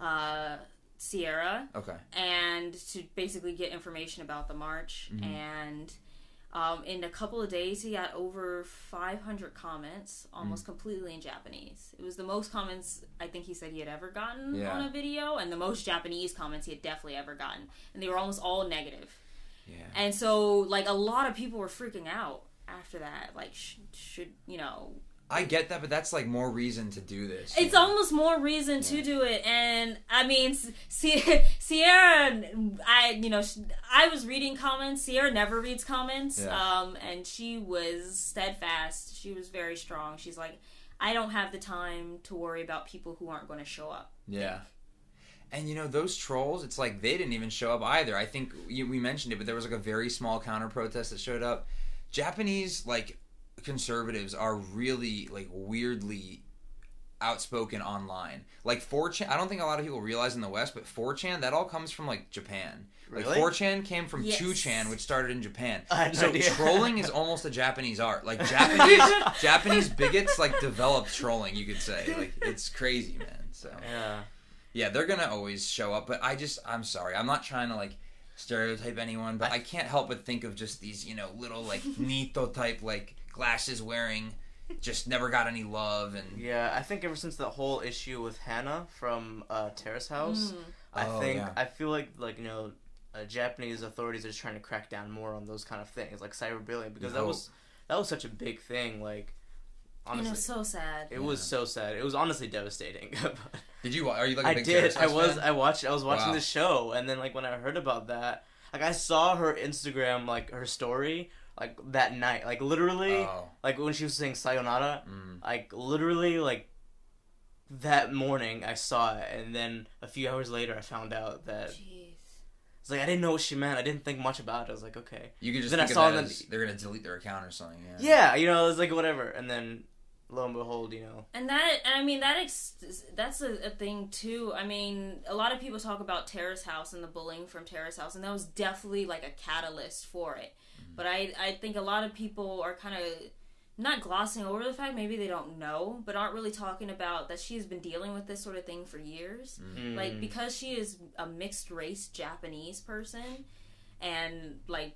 uh, Sierra, Okay. and to basically get information about the march. Mm-hmm. And um, in a couple of days, he got over 500 comments, Mm. almost completely in Japanese. It was the most comments I think he said he had ever gotten Yeah. on a video, and the most Japanese comments he had definitely ever gotten. And they were almost all negative. Yeah. And so, like, a lot of people were freaking out after that. Like, sh- should, you know, I get that, but that's like more reason to do this. it's almost more reason to do it. And I mean, Sierra, I you know, I was reading comments. Sierra never reads comments, Yeah. um, and she was steadfast. She was very strong. She's like, I don't have the time to worry about people who aren't going to show up. Yeah. And you know those trolls, it's like they didn't even show up either. I think we mentioned it, but there was like a very small counter protest that showed up. Japanese like conservatives are really like weirdly outspoken online. Like 4chan, I don't think a lot of people realize in the West, but 4chan that all comes from like Japan. Really? Like 4chan came from Yes. 2chan, which started in Japan. No so idea. trolling is almost a Japanese art. Like Japanese Japanese bigots like developed trolling, you could say. Like it's crazy, man. So Yeah. yeah, they're gonna always show up, but I just I'm sorry. I'm not trying to like stereotype anyone, but I, can't help but think of just these, you know, little like Nito type like glasses wearing just never got any love and Yeah, I think ever since the whole issue with Hana from uh, Terrace House, Mm. I Oh, think yeah. I feel like like you know, uh, Japanese authorities are just trying to crack down more on those kind of things, like cyberbullying, because You that was that was such a big thing. Like, And honestly, it was so sad. it was so sad. It was honestly devastating. Did you are you like a I big did. Terrace I was. fan? I watched. I was watching Wow. the show, and then like when I heard about that, like I saw her Instagram, like her story, like that night, like literally, Oh. like when she was saying sayonara, Mm. like literally like that morning I saw it and then a few hours later I found out that Jeez. it's like I didn't know what she meant. I didn't think much about it. I was like, okay. You could just Then I think saw that them- as they're gonna delete their account or something. Yeah. Yeah, you know, it's like whatever. And then lo and behold, you know. And that, I mean, that ex- that's a, a thing too. I mean, a lot of people talk about Terrace House and the bullying from Terrace House, and that was definitely like a catalyst for it. But I, I think a lot of people are kind of not glossing over the fact, maybe they don't know, but aren't really talking about that she's been dealing with this sort of thing for years. Mm. Like, because she is a mixed race Japanese person and like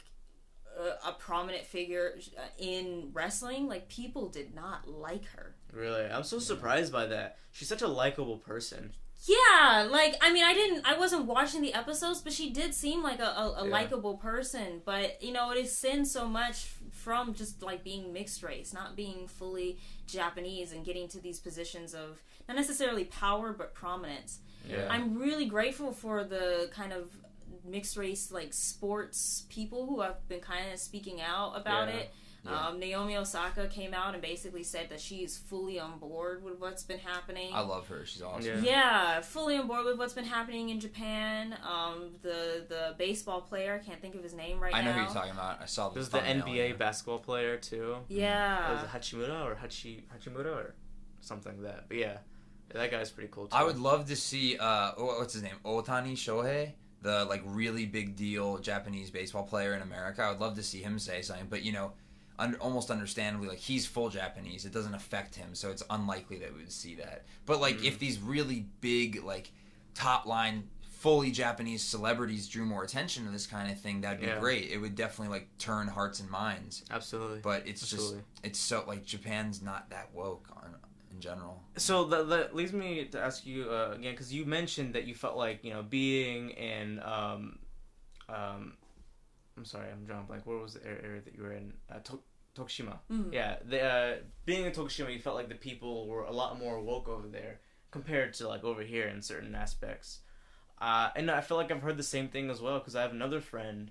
a, a prominent figure uh, in wrestling, like, people did not like her. really, I'm so surprised by that. She's such a likable person. Yeah, like I mean, I didn't, I wasn't watching the episodes, but she did seem like a, a, a Yeah. likable person. But you know, it is sin so much from just like being mixed race, not being fully Japanese, and getting to these positions of not necessarily power but prominence. Yeah. I'm really grateful for the kind of mixed race like sports people who have been kind of speaking out about Yeah. it. Yeah. Um, Naomi Osaka came out and basically said that she is fully on board with what's been happening. I love her. She's awesome. Yeah. Yeah, fully on board with what's been happening in Japan. Um, the the baseball player, I can't think of his name right now. I know now. who you're talking about. I saw There's the the NBA yeah. basketball player too. Yeah. Was it Hachimura or Hachi Hachimura or something like that? But yeah, that guy's pretty cool too. I would love to see uh oh, what's his name Otani Shohei, the like really big deal Japanese baseball player in America. I would love to see him say something, but you know, under, almost understandably, like he's full Japanese. It doesn't affect him, so it's unlikely that we would see that. But like if these really big like top line fully Japanese celebrities drew more attention to this kind of thing, that'd be Yeah. great. It would definitely like turn hearts and minds. Absolutely. But it's Absolutely. just it's so like Japan's not that woke on, in general. So that, that leads me to ask you uh, again because you mentioned that you felt like you know being in um, um, I'm sorry I'm drawing blank. Where was the area area that you were in? Uh, to- Tokushima. Mm. Yeah, the, uh, being in Tokushima, you felt like the people were a lot more woke over there compared to like over here in certain aspects. Uh, and I feel like I've heard the same thing as well because I have another friend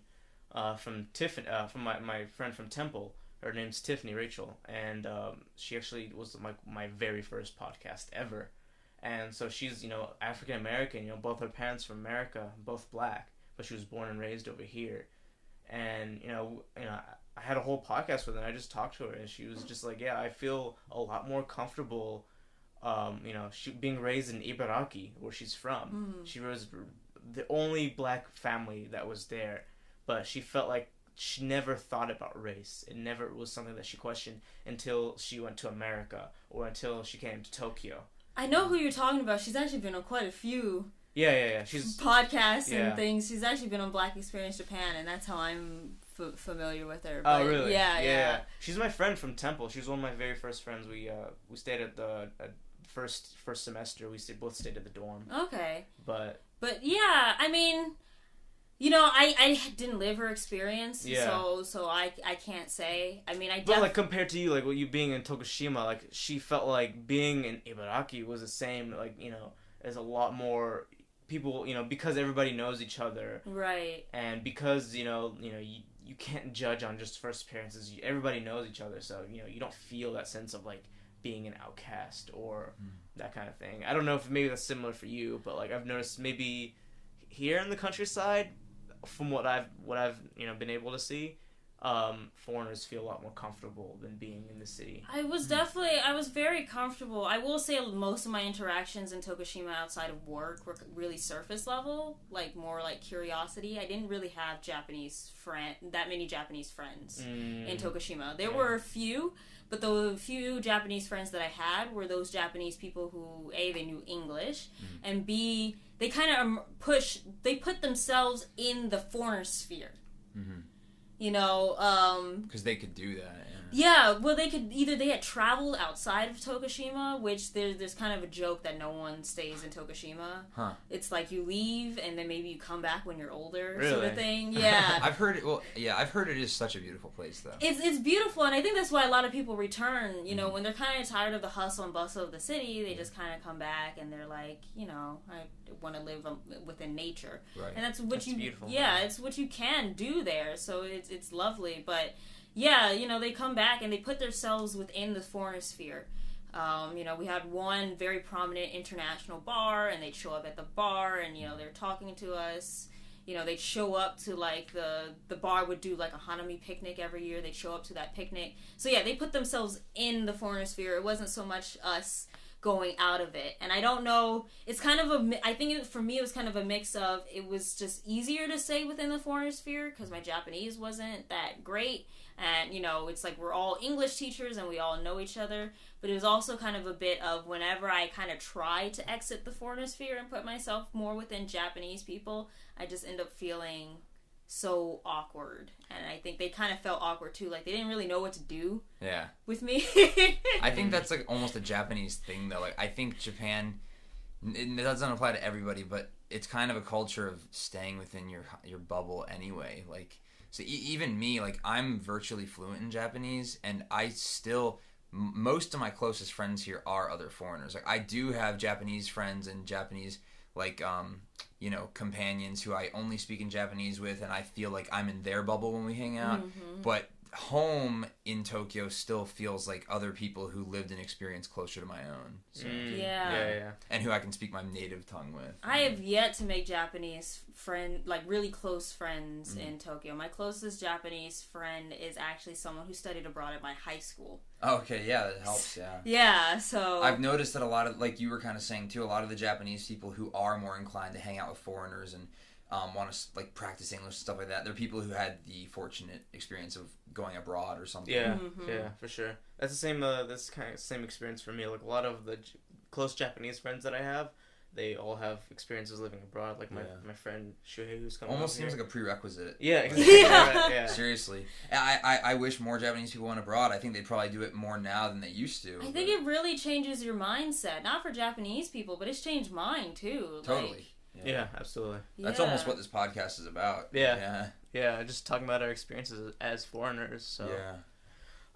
uh, from Tiffany, uh, from my, my friend from Temple. Her name's Tiffany Rachel, and um, she actually was my my very first podcast ever. And so she's you know African American. You know both her parents from America, both black, but she was born and raised over here. And you know you know I had a whole podcast with her. and I just talked to her, and she was just like, "Yeah, I feel a lot more comfortable." Um, you know, she being raised in Ibaraki, where she's from. Mm. She was the only black family that was there, but she felt like she never thought about race. It never was something that she questioned until she went to America or until she came to Tokyo. I know who you're talking about. She's actually been on quite a few Yeah, yeah, yeah. She's podcasts Yeah. and things. She's actually been on Black Experience Japan, and that's how I'm f- familiar with her. oh really? Yeah, yeah. She's my friend from Temple. She was one of my very first friends. We uh we stayed at the at first first semester. We stayed both stayed at the dorm, Okay, but but yeah, I mean, you know, I I didn't live her experience, Yeah. so so I I can't say. I mean, I But like compared to you, like what you being in Tokushima, like she felt like being in Ibaraki was the same. Like you know, there's a lot more people. You know, because everybody knows each other, right. and because you know, you know, you you can't judge on just first appearances. Everybody knows each other, so you know, you don't feel that sense of like being an outcast or hmm. that kind of thing. I don't know if maybe that's similar for you, but like I've noticed maybe here in the countryside, from what I've what I've you know been able to see, um, foreigners feel a lot more comfortable than being in the city. I was definitely, I was very comfortable. I will say most of my interactions in Tokushima outside of work were really surface level, like more like curiosity. I didn't really have Japanese friend, that many Japanese friends Mm. in Tokushima. There Yeah. were a few, but the few Japanese friends that I had were those Japanese people who a they knew English, and b they kind of push, they put themselves in the foreigner sphere. Mhm. You know, um, because they could do that. Yeah. yeah, well, they could either they had traveled outside of Tokushima, which there, there's kind of a joke that no one stays in Tokushima. Huh. It's like you leave and then maybe you come back when you're older, sort of thing. Yeah, I've heard it. Well, yeah, I've heard it is such a beautiful place, though. it's it's beautiful, and I think that's why a lot of people return. You know, when they're kind of tired of the hustle and bustle of the city, they just kind of come back and they're like, you know, I want to live um, within nature Right. and that's what That's you beautiful. yeah it's what you can do there so it's it's lovely but yeah you know they come back and they put themselves within the foreign sphere. Um, you know we had one very prominent international bar and they'd show up at the bar and you know they're talking to us. You know they'd show up to like the the bar would do like a hanami picnic every year. They'd show up to that picnic. So yeah they put themselves in the foreign sphere. It wasn't so much us going out of it. And i don't know it's kind of a i think it, for me it was kind of a mix of it was just easier to stay within the foreign sphere because my japanese wasn't that great and you know it's like we're all english teachers and we all know each other but it was also kind of a bit of whenever i kind of try to exit the foreigner sphere and put myself more within japanese people i just end up feeling so awkward and i think they kind of felt awkward too like they didn't really know what to do Yeah. with me I think that's like almost a Japanese thing, though. Like, I think Japan. It doesn't apply to everybody, but it's kind of a culture of staying within your your bubble anyway. Like, so e- even me, like, I'm virtually fluent in Japanese, and I still m- most of my closest friends here are other foreigners. Like, I do have Japanese friends and Japanese like um you know companions who I only speak in Japanese with, and I feel like I'm in their bubble when we hang out. But home in Tokyo still feels like other people who lived and experienced closer to my own. So, Mm, Yeah. yeah, yeah. and who I can speak my native tongue with. I have yet to make Japanese friend like really close friends Mm. in Tokyo. My closest Japanese friend is actually someone who studied abroad at my high school. Oh, okay, yeah, that helps. Yeah. Yeah, so I've noticed that a lot of, like you were kind of saying too, a lot of the Japanese people who are more inclined to hang out with foreigners and um, want to like practice English and stuff like that, they're people who had the fortunate experience of going abroad or something. Yeah, Mhm. yeah, for sure. That's the same. Uh, that's kind of same experience for me. Like a lot of the J- close Japanese friends that I have, they all have experiences living abroad. Like my Yeah. my friend Shuhei, who's coming. Almost over seems here. like a prerequisite. yeah, exactly. Yeah. right, yeah. Seriously, I, I I wish more Japanese people went abroad. I think they'd probably do it more now than they used to. I but- think it really changes your mindset. Not for Japanese people, but it's changed mine too. totally. Like, Yeah, absolutely. That's yeah. almost what this podcast is about. Yeah. Yeah. Yeah, just talking about our experiences as foreigners. So, Yeah.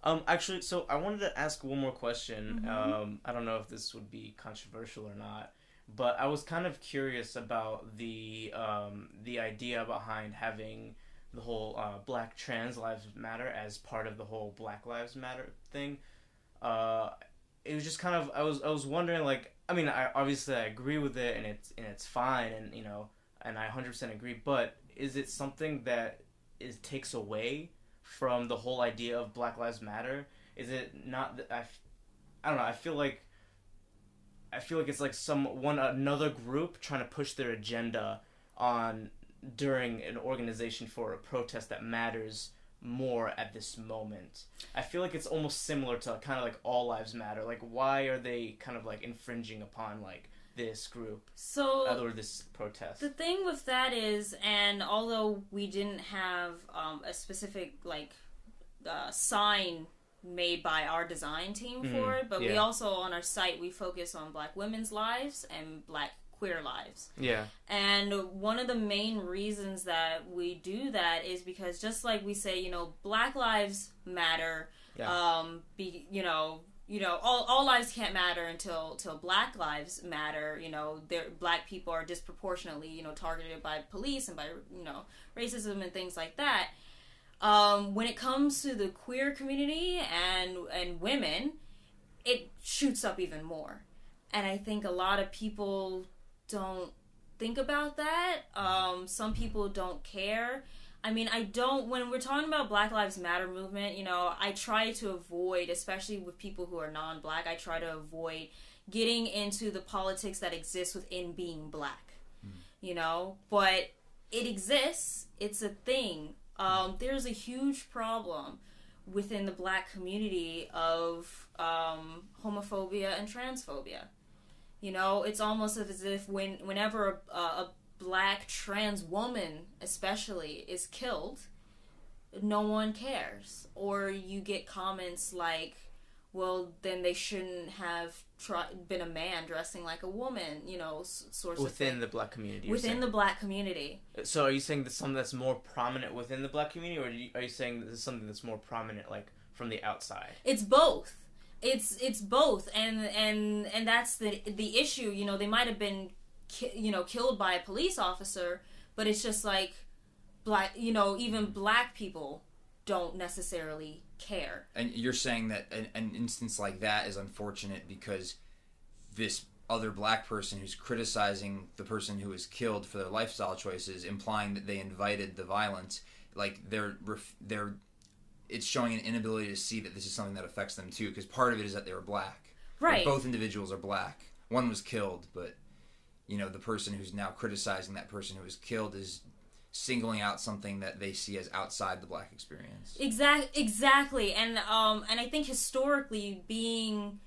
um, actually, so I wanted to ask one more question. Mhm. Um, I don't know if this would be controversial or not, but I was kind of curious about the um the idea behind having the whole uh, Black Trans Lives Matter as part of the whole Black Lives Matter thing. Uh, it was just kind of I was I was wondering like I mean I obviously I agree with it and it's and it's fine and you know and I 100% agree but is it something that is takes away from the whole idea of Black Lives Matter? Is it not that I don't know I feel like I feel like it's like some one another group trying to push their agenda on during an organization for a protest that matters more at this moment. I feel like it's almost similar to kind of like all lives matter. Like why are they kind of like infringing upon like this group So or this protest? The thing with that is, and although we didn't have um, a specific like uh, sign made by our design team Mhm, for it, but we also on our site we focus on Black women's lives and Black queer lives. yeah. And one of the main reasons that we do that is because just like we say, you know, Black lives matter. Yeah. Um, be you know, you know, all, all lives can't matter until till Black lives matter. You know, there Black people are disproportionately you know targeted by police and by you know racism and things like that. Um, when it comes to the queer community and and women, it shoots up even more. And I think a lot of people don't think about that. Um, some people don't care. I mean, I don't. When we're talking about Black Lives Matter movement, you know, I try to avoid, especially with people who are non-black, I try to avoid getting into the politics that exists within being black. You know, but it exists. It's a thing. Um, there's a huge problem within the black community of um, homophobia and transphobia. You know, it's almost as if when whenever a, a black trans woman, especially, is killed, no one cares, or you get comments like, "Well, then they shouldn't have try- been a man dressing like a woman." You know, s- sorts of Within the black community. within the black community. So are you saying that something that's more prominent within the black community, or are you, are you saying this is something that's more prominent like from the outside? It's both. It's it's both, and and and that's the the issue. You know, they might have been, ki- you know, killed by a police officer, but it's just like black. You know, even black people don't necessarily care. And you're saying that an, an instance like that is unfortunate because this other black person who's criticizing the person who was killed for their lifestyle choices, implying that they invited the violence, like they're they're it's showing an inability to see that this is something that affects them too. Because part of it is that they were black. Like, Right. both individuals are black. One was killed, but you know the person who's now criticizing that person who was killed is singling out something that they see as outside the black experience. Exact exactly, and um and I think historically being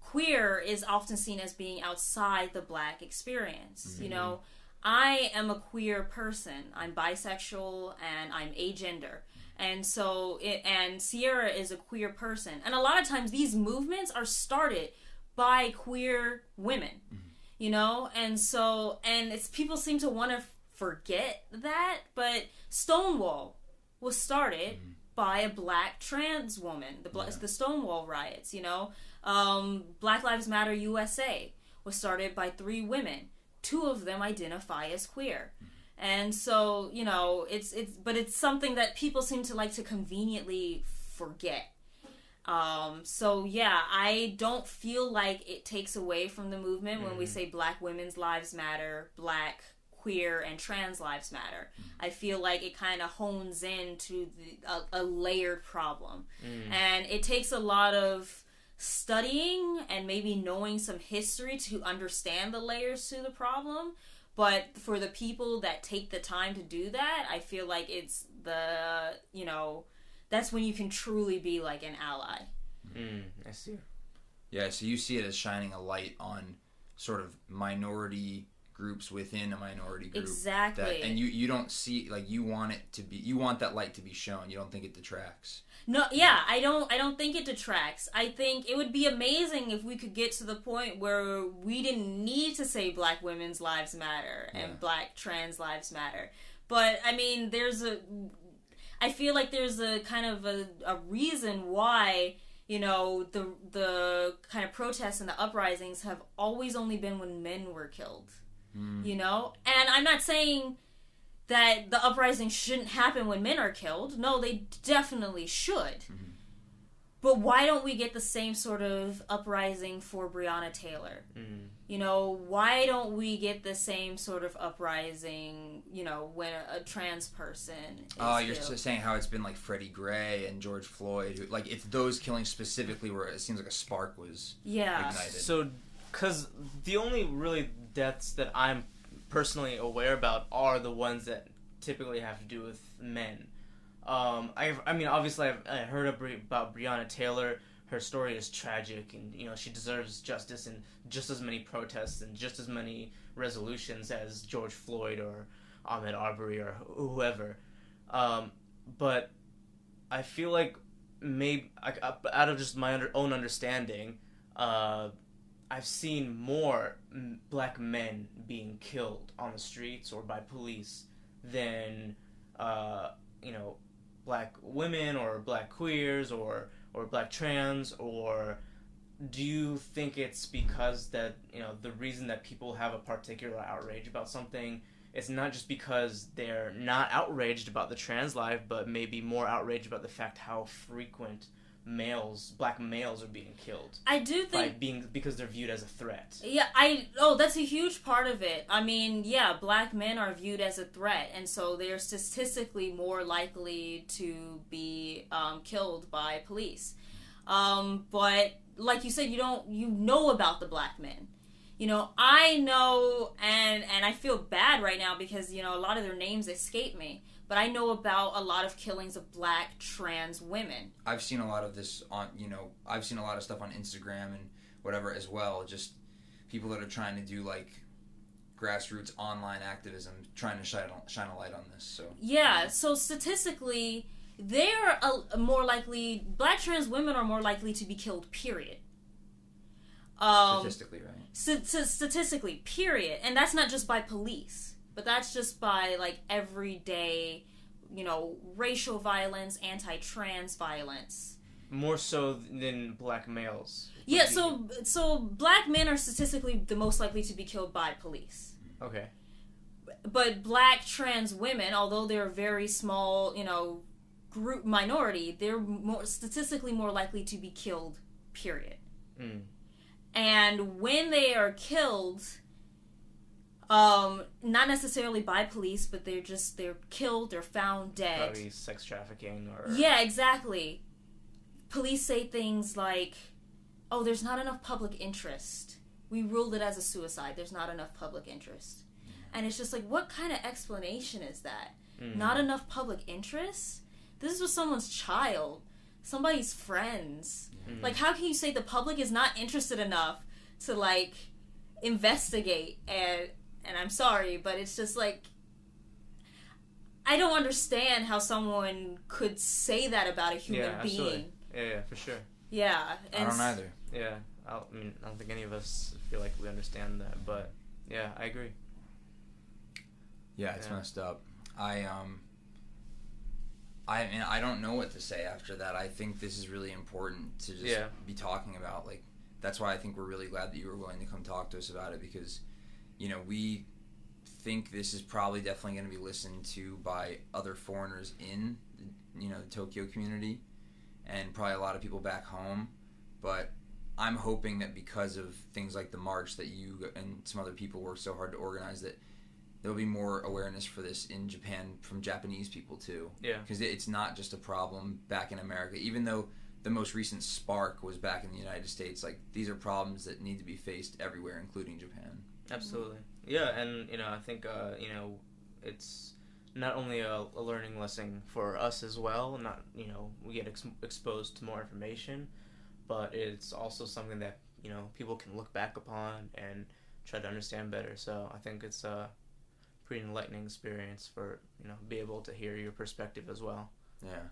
queer is often seen as being outside the black experience. You know, I am a queer person. I'm bisexual and I'm agender. And so it, and Sierra is a queer person. And a lot of times these movements are started by queer women. Mm-hmm. You know? And so and it's people seem to want to forget that, but Stonewall was started mm-hmm. by a black trans woman. The bla- the Stonewall riots, you know. Um, black Lives Matter USA was started by three women. Two of them identify as queer, mm-hmm. And so, you know, it's it's but it's something that people seem to like to conveniently forget. Um, so yeah, I don't feel like it takes away from the movement when we mm-hmm. say black women's lives matter, black queer and trans lives matter. Mm-hmm. I feel like it kind of hones in to the, a, a layered problem. Mm. And it takes a lot of studying and maybe knowing some history to understand the layers to the problem. But for the people that take the time to do that, I feel like it's the, you know, that's when you can truly be like an ally. Mm, I see. Yeah, so you see it as shining a light on sort of minority groups within a minority group. Exactly. That, and you you don't see like you want it to be you want that light to be shown. You don't think it detracts. No, yeah, I don't I don't think it detracts. I think it would be amazing if we could get to the point where we didn't need to say black women's lives matter and Yeah. black trans lives matter. But I mean, there's a I feel like there's a kind of a, a reason why you know the the kind of protests and the uprisings have always only been when men were killed. Mm. You know, and I'm not saying that the uprising shouldn't happen when men are killed. No, they definitely should. But why don't we get the same sort of uprising for Breonna Taylor? Mm. You know, why don't we get the same sort of uprising, you know, when a, a trans person is Oh, you're killed? saying how it's been like Freddie Gray and George Floyd, who, like it's those killings specifically where it seems like a spark was Yeah. ignited. So, because the only really deaths that I'm personally aware about are the ones that typically have to do with men. Um, I, I mean, obviously, I've I heard about Breonna Taylor. Her story is tragic, and you know she deserves justice and just as many protests and just as many resolutions as George Floyd or Ahmaud Arbery or whoever. Um, but I feel like maybe I, out of just my under, own understanding, uh, I've seen more black men being killed on the streets or by police than uh, you know black women or black queers or or black trans or do you think it's because that you know the reason that people have a particular outrage about something it's not just because they're not outraged about the trans life but maybe more outraged about the fact how frequent males black males are being killed I do think being because they're viewed as a threat Yeah, I oh, that's a huge part of it. I mean, yeah, black men are viewed as a threat, and so they're statistically more likely to be um, killed by police. Um, but like you said, you don't you know about the black men. You know, I know, and and I feel bad right now because you know a lot of their names escape me. But I know about a lot of killings of black trans women. I've seen a lot of this on you know I've seen a lot of stuff on Instagram and whatever as well. Just people that are trying to do like grassroots online activism, trying to shine shine a light on this. So Yeah, so statistically, they're a, more likely black trans women are more likely to be killed. Period. Um, statistically, right? st- st- statistically, period, and that's not just by police, but that's just by like everyday, you know, racial violence, anti-trans violence. more so than black males Yeah, so so black men are statistically the most likely to be killed by police. okay but black trans women, although they're a very small, you know, group minority, they're more statistically more likely to be killed. Period. Mm. And when they are killed, um, not necessarily by police, but they're just they're killed, they're found dead. probably sex trafficking or Yeah, exactly. Police say things like, "Oh, there's not enough public interest. We ruled it as a suicide. There's not enough public interest." And it's just like, what kind of explanation is that? Mm. Not enough public interest? This was someone's child, somebody's friends. Mm. Like, how can you say the public is not interested enough to like investigate? And and I'm sorry, but it's just like I don't understand how someone could say that about a human yeah absolutely being. yeah yeah for sure Yeah, I don't either. yeah I, I mean I don't think any of us feel like we understand that but yeah I agree Yeah, it's Yeah. messed up. I um I mean I don't know what to say after that. I think this is really important to just Yeah. be talking about. Like that's why I think we're really glad that you were willing to come talk to us about it because you know, we think this is probably definitely going to be listened to by other foreigners in, you know, the Tokyo community, and probably a lot of people back home. But I'm hoping that because of things like the march that you and some other people worked so hard to organize, that there'll be more awareness for this in Japan from Japanese people too. Yeah. Because it's not just a problem back in America, even though the most recent spark was back in the United States. Like these are problems that need to be faced everywhere, including Japan. Absolutely. Yeah, and you know, I think uh, you know, it's not only a, a learning lesson for us as well. Not you know, we get ex- exposed to more information, but it's also something that you know people can look back upon and try to understand better. So I think it's a pretty enlightening experience for you know be able to hear your perspective as well. Yeah.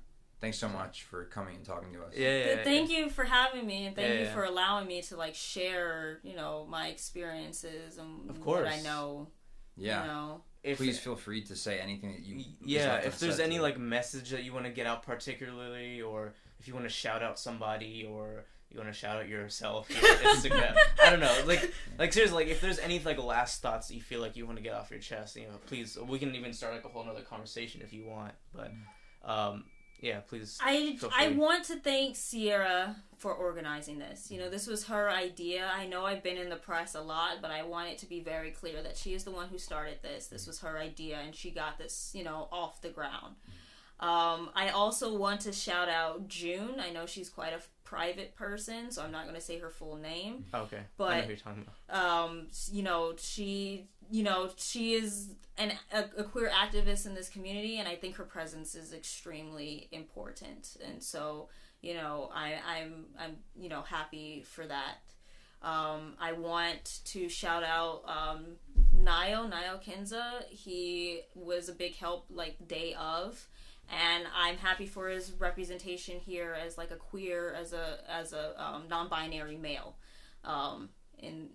Thanks so much for coming and talking to us. Yeah, yeah. Th- thank you for having me and thank Yeah, you yeah. for allowing me to like share you know my experiences and Of what i know Yeah. you know If, Please feel free to say anything that you. Yeah if there's any to- like message that you want to get out particularly or if you want to shout out somebody or you want to shout out yourself your instagram i don't know like like seriously like if there's any like last thoughts that you feel like you want to get off your chest you know please we can even start like a whole nother conversation if you want but um yeah please I, I want to thank Sierra for organizing this. You know, this was her idea. I know I've been in the press a lot, but I want it to be very clear that she is the one who started this. This was her idea, and she got this, you know, off the ground. Um, I also want to shout out June. I know she's quite a private person, so I'm not going to say her full name. okay i know But- who you're talking about um, you know, she, you know, she is an, a, a queer activist in this community, and I think her presence is extremely important. And so, you know, I, I'm, I'm, you know, happy for that. Um, I want to shout out um, Nio, Nio Kenza. He was a big help, like day of, and I'm happy for his representation here as like a queer, as a as a um, non-binary male. Um, in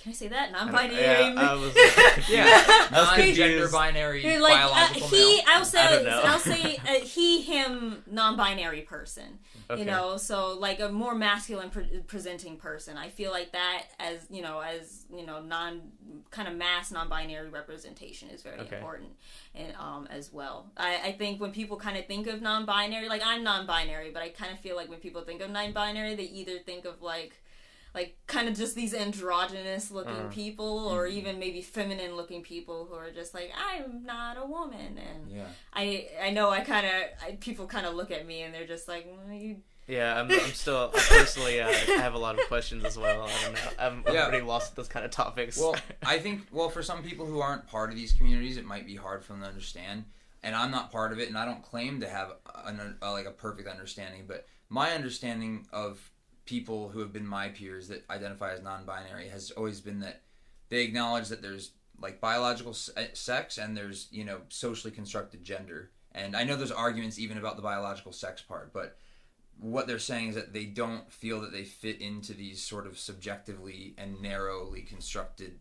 can I say that non-binary? yeah, I was yeah I non-gender confused. binary You're like uh, he. male. I'll say I don't know. I'll say uh, he, him, non-binary person. Okay. You know, so like a more masculine pre- presenting person. I feel like that as you know, as you know, non kind of mass non-binary representation is very Okay. important, and um as well. I, I think when people kind of think of non-binary, like I'm non-binary, but I kind of feel like when people think of non-binary, they either think of like like kind of just these androgynous looking Uh, people or even maybe feminine looking people who are just like i'm not a woman and Yeah. i i know i kind of people kind of look at me and they're just like "Mm, you yeah I'm, I'm still I personally uh, I have a lot of questions as well I don't know I'm, I'm Yeah. pretty lost with those kind of topics Well, I think well for some people who aren't part of these communities, it might be hard for them to understand. And I'm not part of it, and I don't claim to have an, a, like a perfect understanding. But my understanding of people who have been my peers that identify as non-binary has always been that they acknowledge that there's like biological se- uh, sex and there's you know socially constructed gender. And I know there's arguments even about the biological sex part, but what they're saying is that they don't feel that they fit into these sort of subjectively and narrowly constructed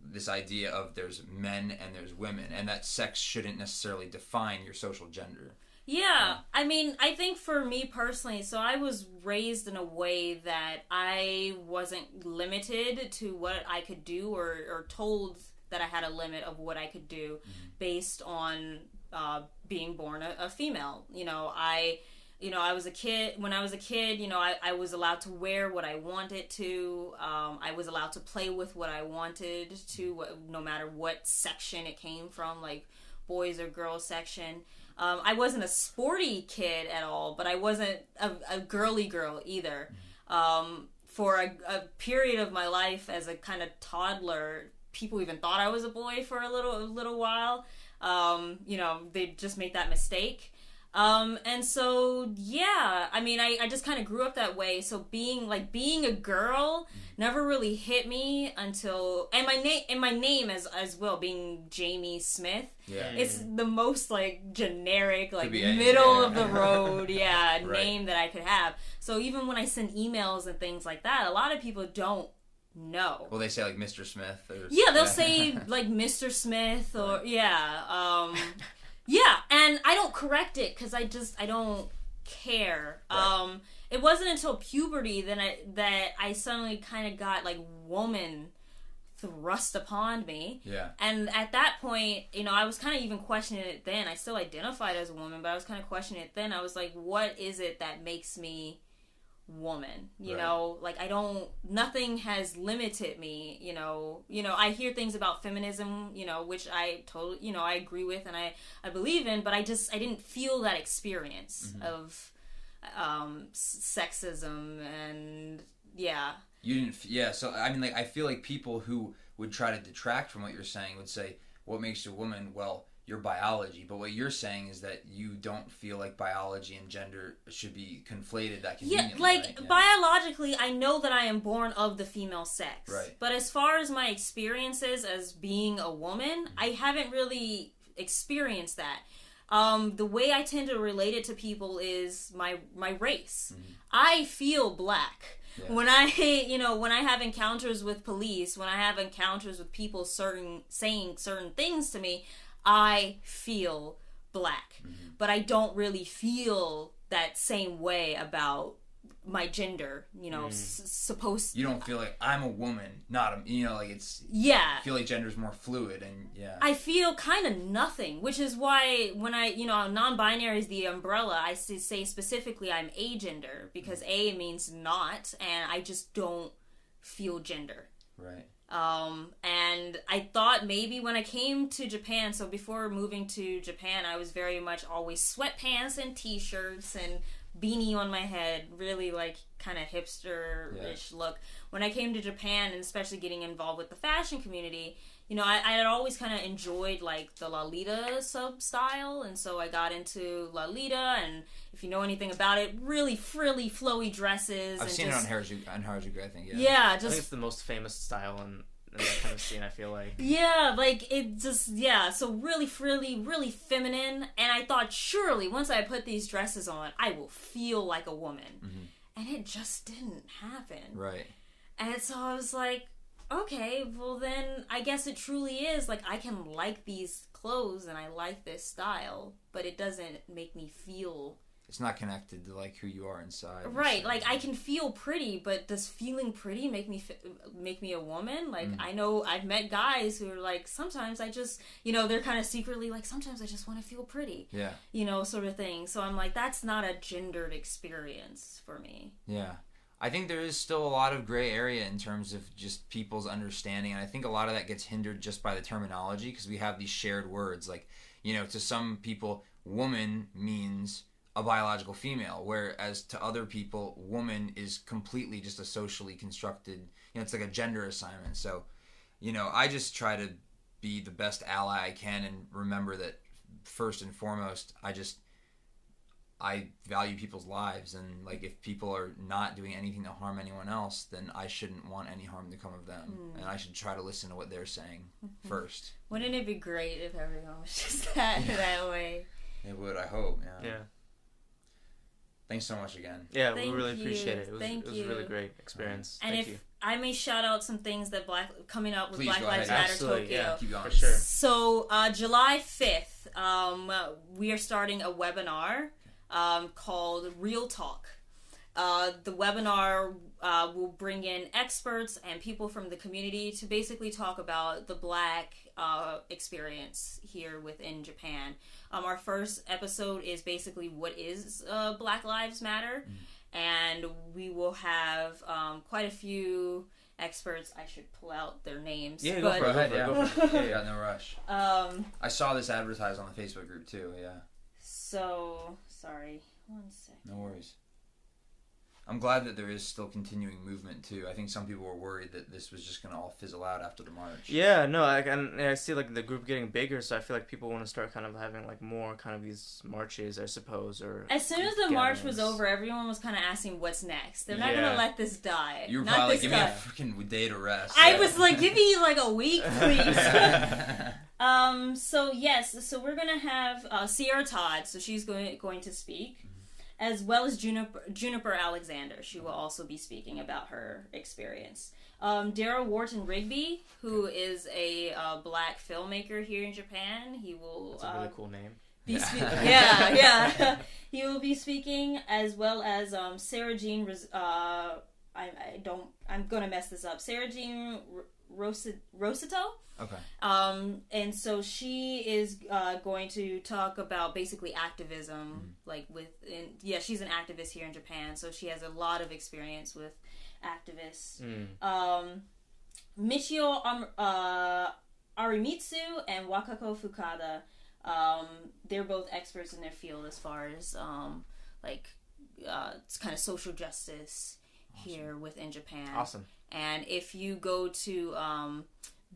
this idea of there's men and there's women and that sex shouldn't necessarily define your social gender Yeah, I mean, I think for me personally, so I was raised in a way that I wasn't limited to what I could do or, or told that I had a limit of what I could do based on uh, being born a, a female. You know, I. You know, I was a kid. When I was a kid, you know, I, I was allowed to wear what I wanted to. Um, I was allowed to play with what I wanted to, no matter what section it came from, like boys or girls section. Um, I wasn't a sporty kid at all, but I wasn't a, a girly girl either. Um, for a, a period of my life as a kind of toddler, people even thought I was a boy for a little a little while. Um, you know, they just made that mistake. Um, and so yeah, I mean, I, I just kind of grew up that way. So being like being a girl never really hit me until and my name and my name as as well being Jaime Smith. yeah It's the most like generic, like be anything, middle yeah. of the road, yeah, Right. name that I could have. So even when I send emails and things like that, a lot of people don't know. well they say like mr smith or Yeah, they'll say like Mr. Smith or yeah, um, yeah, and I don't correct it because I just I don't care. Right. Um, it wasn't until puberty that I that I suddenly kind of got like woman thrust upon me. Yeah. And at that point, you know, I was kind of even questioning it then. I still identified as a woman, but I was kind of questioning it then. I was like, what is it that makes me woman? You Right. know, like I don't nothing has limited me, you know. You know, I hear things about feminism, you know, which I totally, you know, I agree with and I I believe in, but I just I didn't feel that experience of um sexism and yeah. You didn't. f- Yeah. So I mean, like, I feel like people who would try to detract from what you're saying would say, "What makes you a woman?" Well, your biology. But what you're saying is that you don't feel like biology and gender should be conflated that conveniently. Yeah, like right? Yeah. biologically, I know that I am born of the female sex. Right. But as far as my experiences as being a woman, I haven't really experienced that. Um, the way I tend to relate it to people is my my race. I feel black. Yeah. When I, you know, when I have encounters with police, when I have encounters with people certain saying certain things to me, I feel black. Mm-hmm. But I don't really feel that same way about my gender, you know, mm. s- supposed you don't feel like I'm a woman, not a. You know, like it's. Yeah. I feel like gender's more fluid, and yeah. I feel kind of nothing, which is why when I, you know, non-binary is the umbrella. i say specifically I'm agender because mm. A means not, and I just don't feel gender. Right. Um, and I thought maybe when I came to Japan, so before moving to Japan, I was very much always sweatpants and t-shirts and beanie on my head, really like kind of hipster-ish look. When I came to Japan, and especially getting involved with the fashion community, you know, I, I had always kind of enjoyed like the Lolita sub style, and so I got into Lolita. And if you know anything about it, really frilly, flowy dresses. I've and seen just, it on Harajuku, on Harajuku, I think. Yeah. Yeah, I think just it's the most famous style in, in that kind of scene. I feel like. Yeah, like it just yeah, so really frilly, really feminine, and I thought surely once I put these dresses on, I will feel like a woman. Mm-hmm. And it just didn't happen. Right. And so I was like, okay, well then I guess it truly is like I can like these clothes and I like this style, but it doesn't make me feel It's not connected to like who you are inside. right like i can feel pretty but does feeling pretty make me fi- make me a woman like Mm. i know i've met guys who are like sometimes i just you know they're kind of secretly like sometimes i just want to feel pretty Yeah. you know sort of thing so i'm like that's not a gendered experience for me Yeah. I think there is still a lot of gray area in terms of just people's understanding. And I think a lot of that gets hindered just by the terminology because we have these shared words. Like, you know, to some people, woman means a biological female, whereas to other people, woman is completely just a socially constructed, you know, it's like a gender assignment. So, you know, I just try to be the best ally I can and remember that first and foremost, I just I value people's lives, and like if people are not doing anything to harm anyone else, then I shouldn't want any harm to come of them, and I should try to listen to what they're saying first. wouldn't it be great if everyone was just that that way It would, I hope. Yeah. Yeah. Thanks so much again. Yeah, we really you. appreciate it. It was, Thank it was a really great experience. and Thank if you. i may shout out some things that black coming up with Please black lives matter Absolutely, tokyo yeah. Keep going. For sure. So, uh, July 5th, um, we are starting a webinar um, called Real Talk. Uh, the webinar uh, will bring in experts and people from the community to basically talk about the black uh, experience here within Japan. Um, our first episode is basically what is uh, Black Lives Matter, and we will have um, quite a few experts. I should pull out their names. Yeah, go but, for it. Go ahead, yeah. for it, go for it. yeah, no rush. Um, I saw this advertised on the Facebook group too. Yeah, so sorry. One sec. no worries. I'm glad that there is still continuing movement too. I think some people were worried that this was just gonna all fizzle out after the march. Yeah, no, I and I see like the group getting bigger, so I feel like people want to start kind of having like more kind of these marches, I suppose, or As soon as the march was over, everyone was kind of asking what's next. They're not Yeah. gonna let this die. You were not probably like, this give me a freaking day to rest. I Yeah. was like, give me like a week, please. um. So yes. So we're gonna have uh, Sierra Todd. So she's going going to speak, as well as Juniper Juniper Alexander. She will also be speaking about her experience. Um, Daryl Wharton Rigby, who is a uh, black filmmaker here in Japan, he will. It's a uh, really cool name. be Yeah. spe- yeah, yeah. he will be speaking as well as um, Sarah Jean. Res- uh, I, I don't. I'm gonna mess this up. Sarah Jean R- Rosi- Rosito. Okay. Um, and so she is uh, going to talk about basically activism, like with, in, yeah, she's an activist here in Japan, so she has a lot of experience with activists. Mm. Um, Michio um, uh, Arimitsu and Wakako Fukada, um, they're both experts in their field as far as um, like uh, it's kind of social justice here within Japan. Awesome. And if you go to um,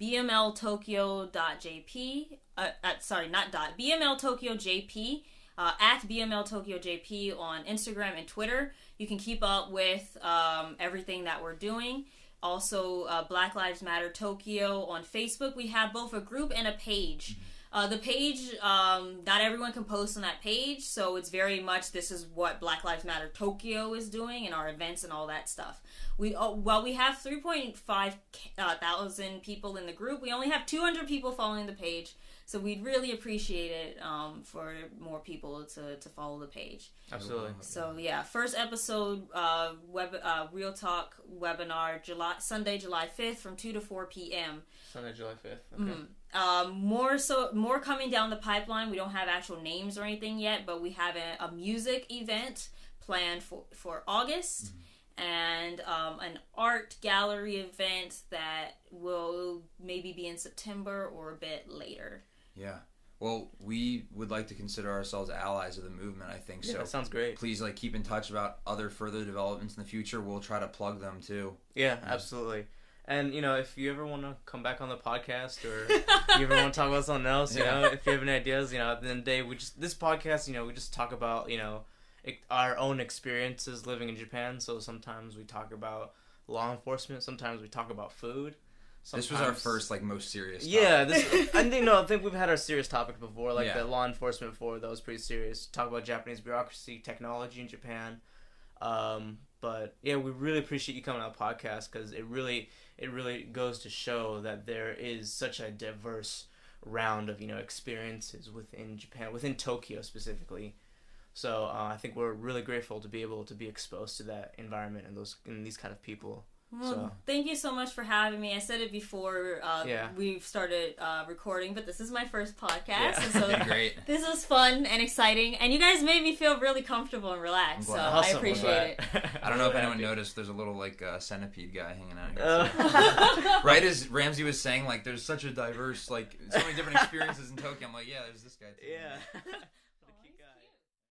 bmltokyo.jp, uh, uh, sorry, not dot, bmltokyojp, uh, at bmltokyojp on Instagram and Twitter, you can keep up with um, everything that we're doing. Also, uh, Black Lives Matter Tokyo on Facebook. We have both a group and a page. Uh, the page, um, not everyone can post on that page, so it's very much this is what Black Lives Matter Tokyo is doing and our events and all that stuff. We uh, well, we have 3.5 uh, thousand people in the group. We only have 200 people following the page, so we'd really appreciate it um, for more people to, to follow the page. Absolutely. So yeah, first episode uh, web uh, real talk webinar July Sunday July 5th from 2 to 4 p.m. Sunday, July 5th. Okay. Mhm. Um, more so, more coming down the pipeline. We don't have actual names or anything yet, but we have a, a music event planned for for August, and um, an art gallery event that will maybe be in September or a bit later. Yeah. Well, we would like to consider ourselves allies of the movement. I think Yeah, so. that sounds great. Please, like, keep in touch about other further developments in the future. We'll try to plug them too. Yeah, absolutely. And you know, if you ever want to come back on the podcast, or you ever want to talk about something else, you Yeah. know, if you have any ideas, you know, at the end of the day, we just this podcast, you know, we just talk about you know our own experiences living in Japan. So sometimes we talk about law enforcement, sometimes we talk about food. This was our first, like, most serious. Yeah, this. I think no, I think we've had our serious topic before, like Yeah. the law enforcement before. That was pretty serious. Talk about Japanese bureaucracy, technology in Japan. Um, but yeah, we really appreciate you coming on the podcast because it really, it really goes to show that there is such a diverse round of you know experiences within Japan, within Tokyo specifically. So uh, I think we're really grateful to be able to be exposed to that environment and those and these kind of people. Well, So- thank you so much for having me. I said it before uh, Yeah. we've started uh, recording, but this is my first podcast, Yeah. and so Yeah, great. this was fun and exciting, and you guys made me feel really comfortable and relaxed. So glad. I appreciate it. I don't know if anyone noticed. There's a little like uh, centipede guy hanging out here. Uh, right as Ramsey was saying, like, there's such a diverse, like, so many different experiences in Tokyo. I'm like, yeah, there's this guy too. yeah.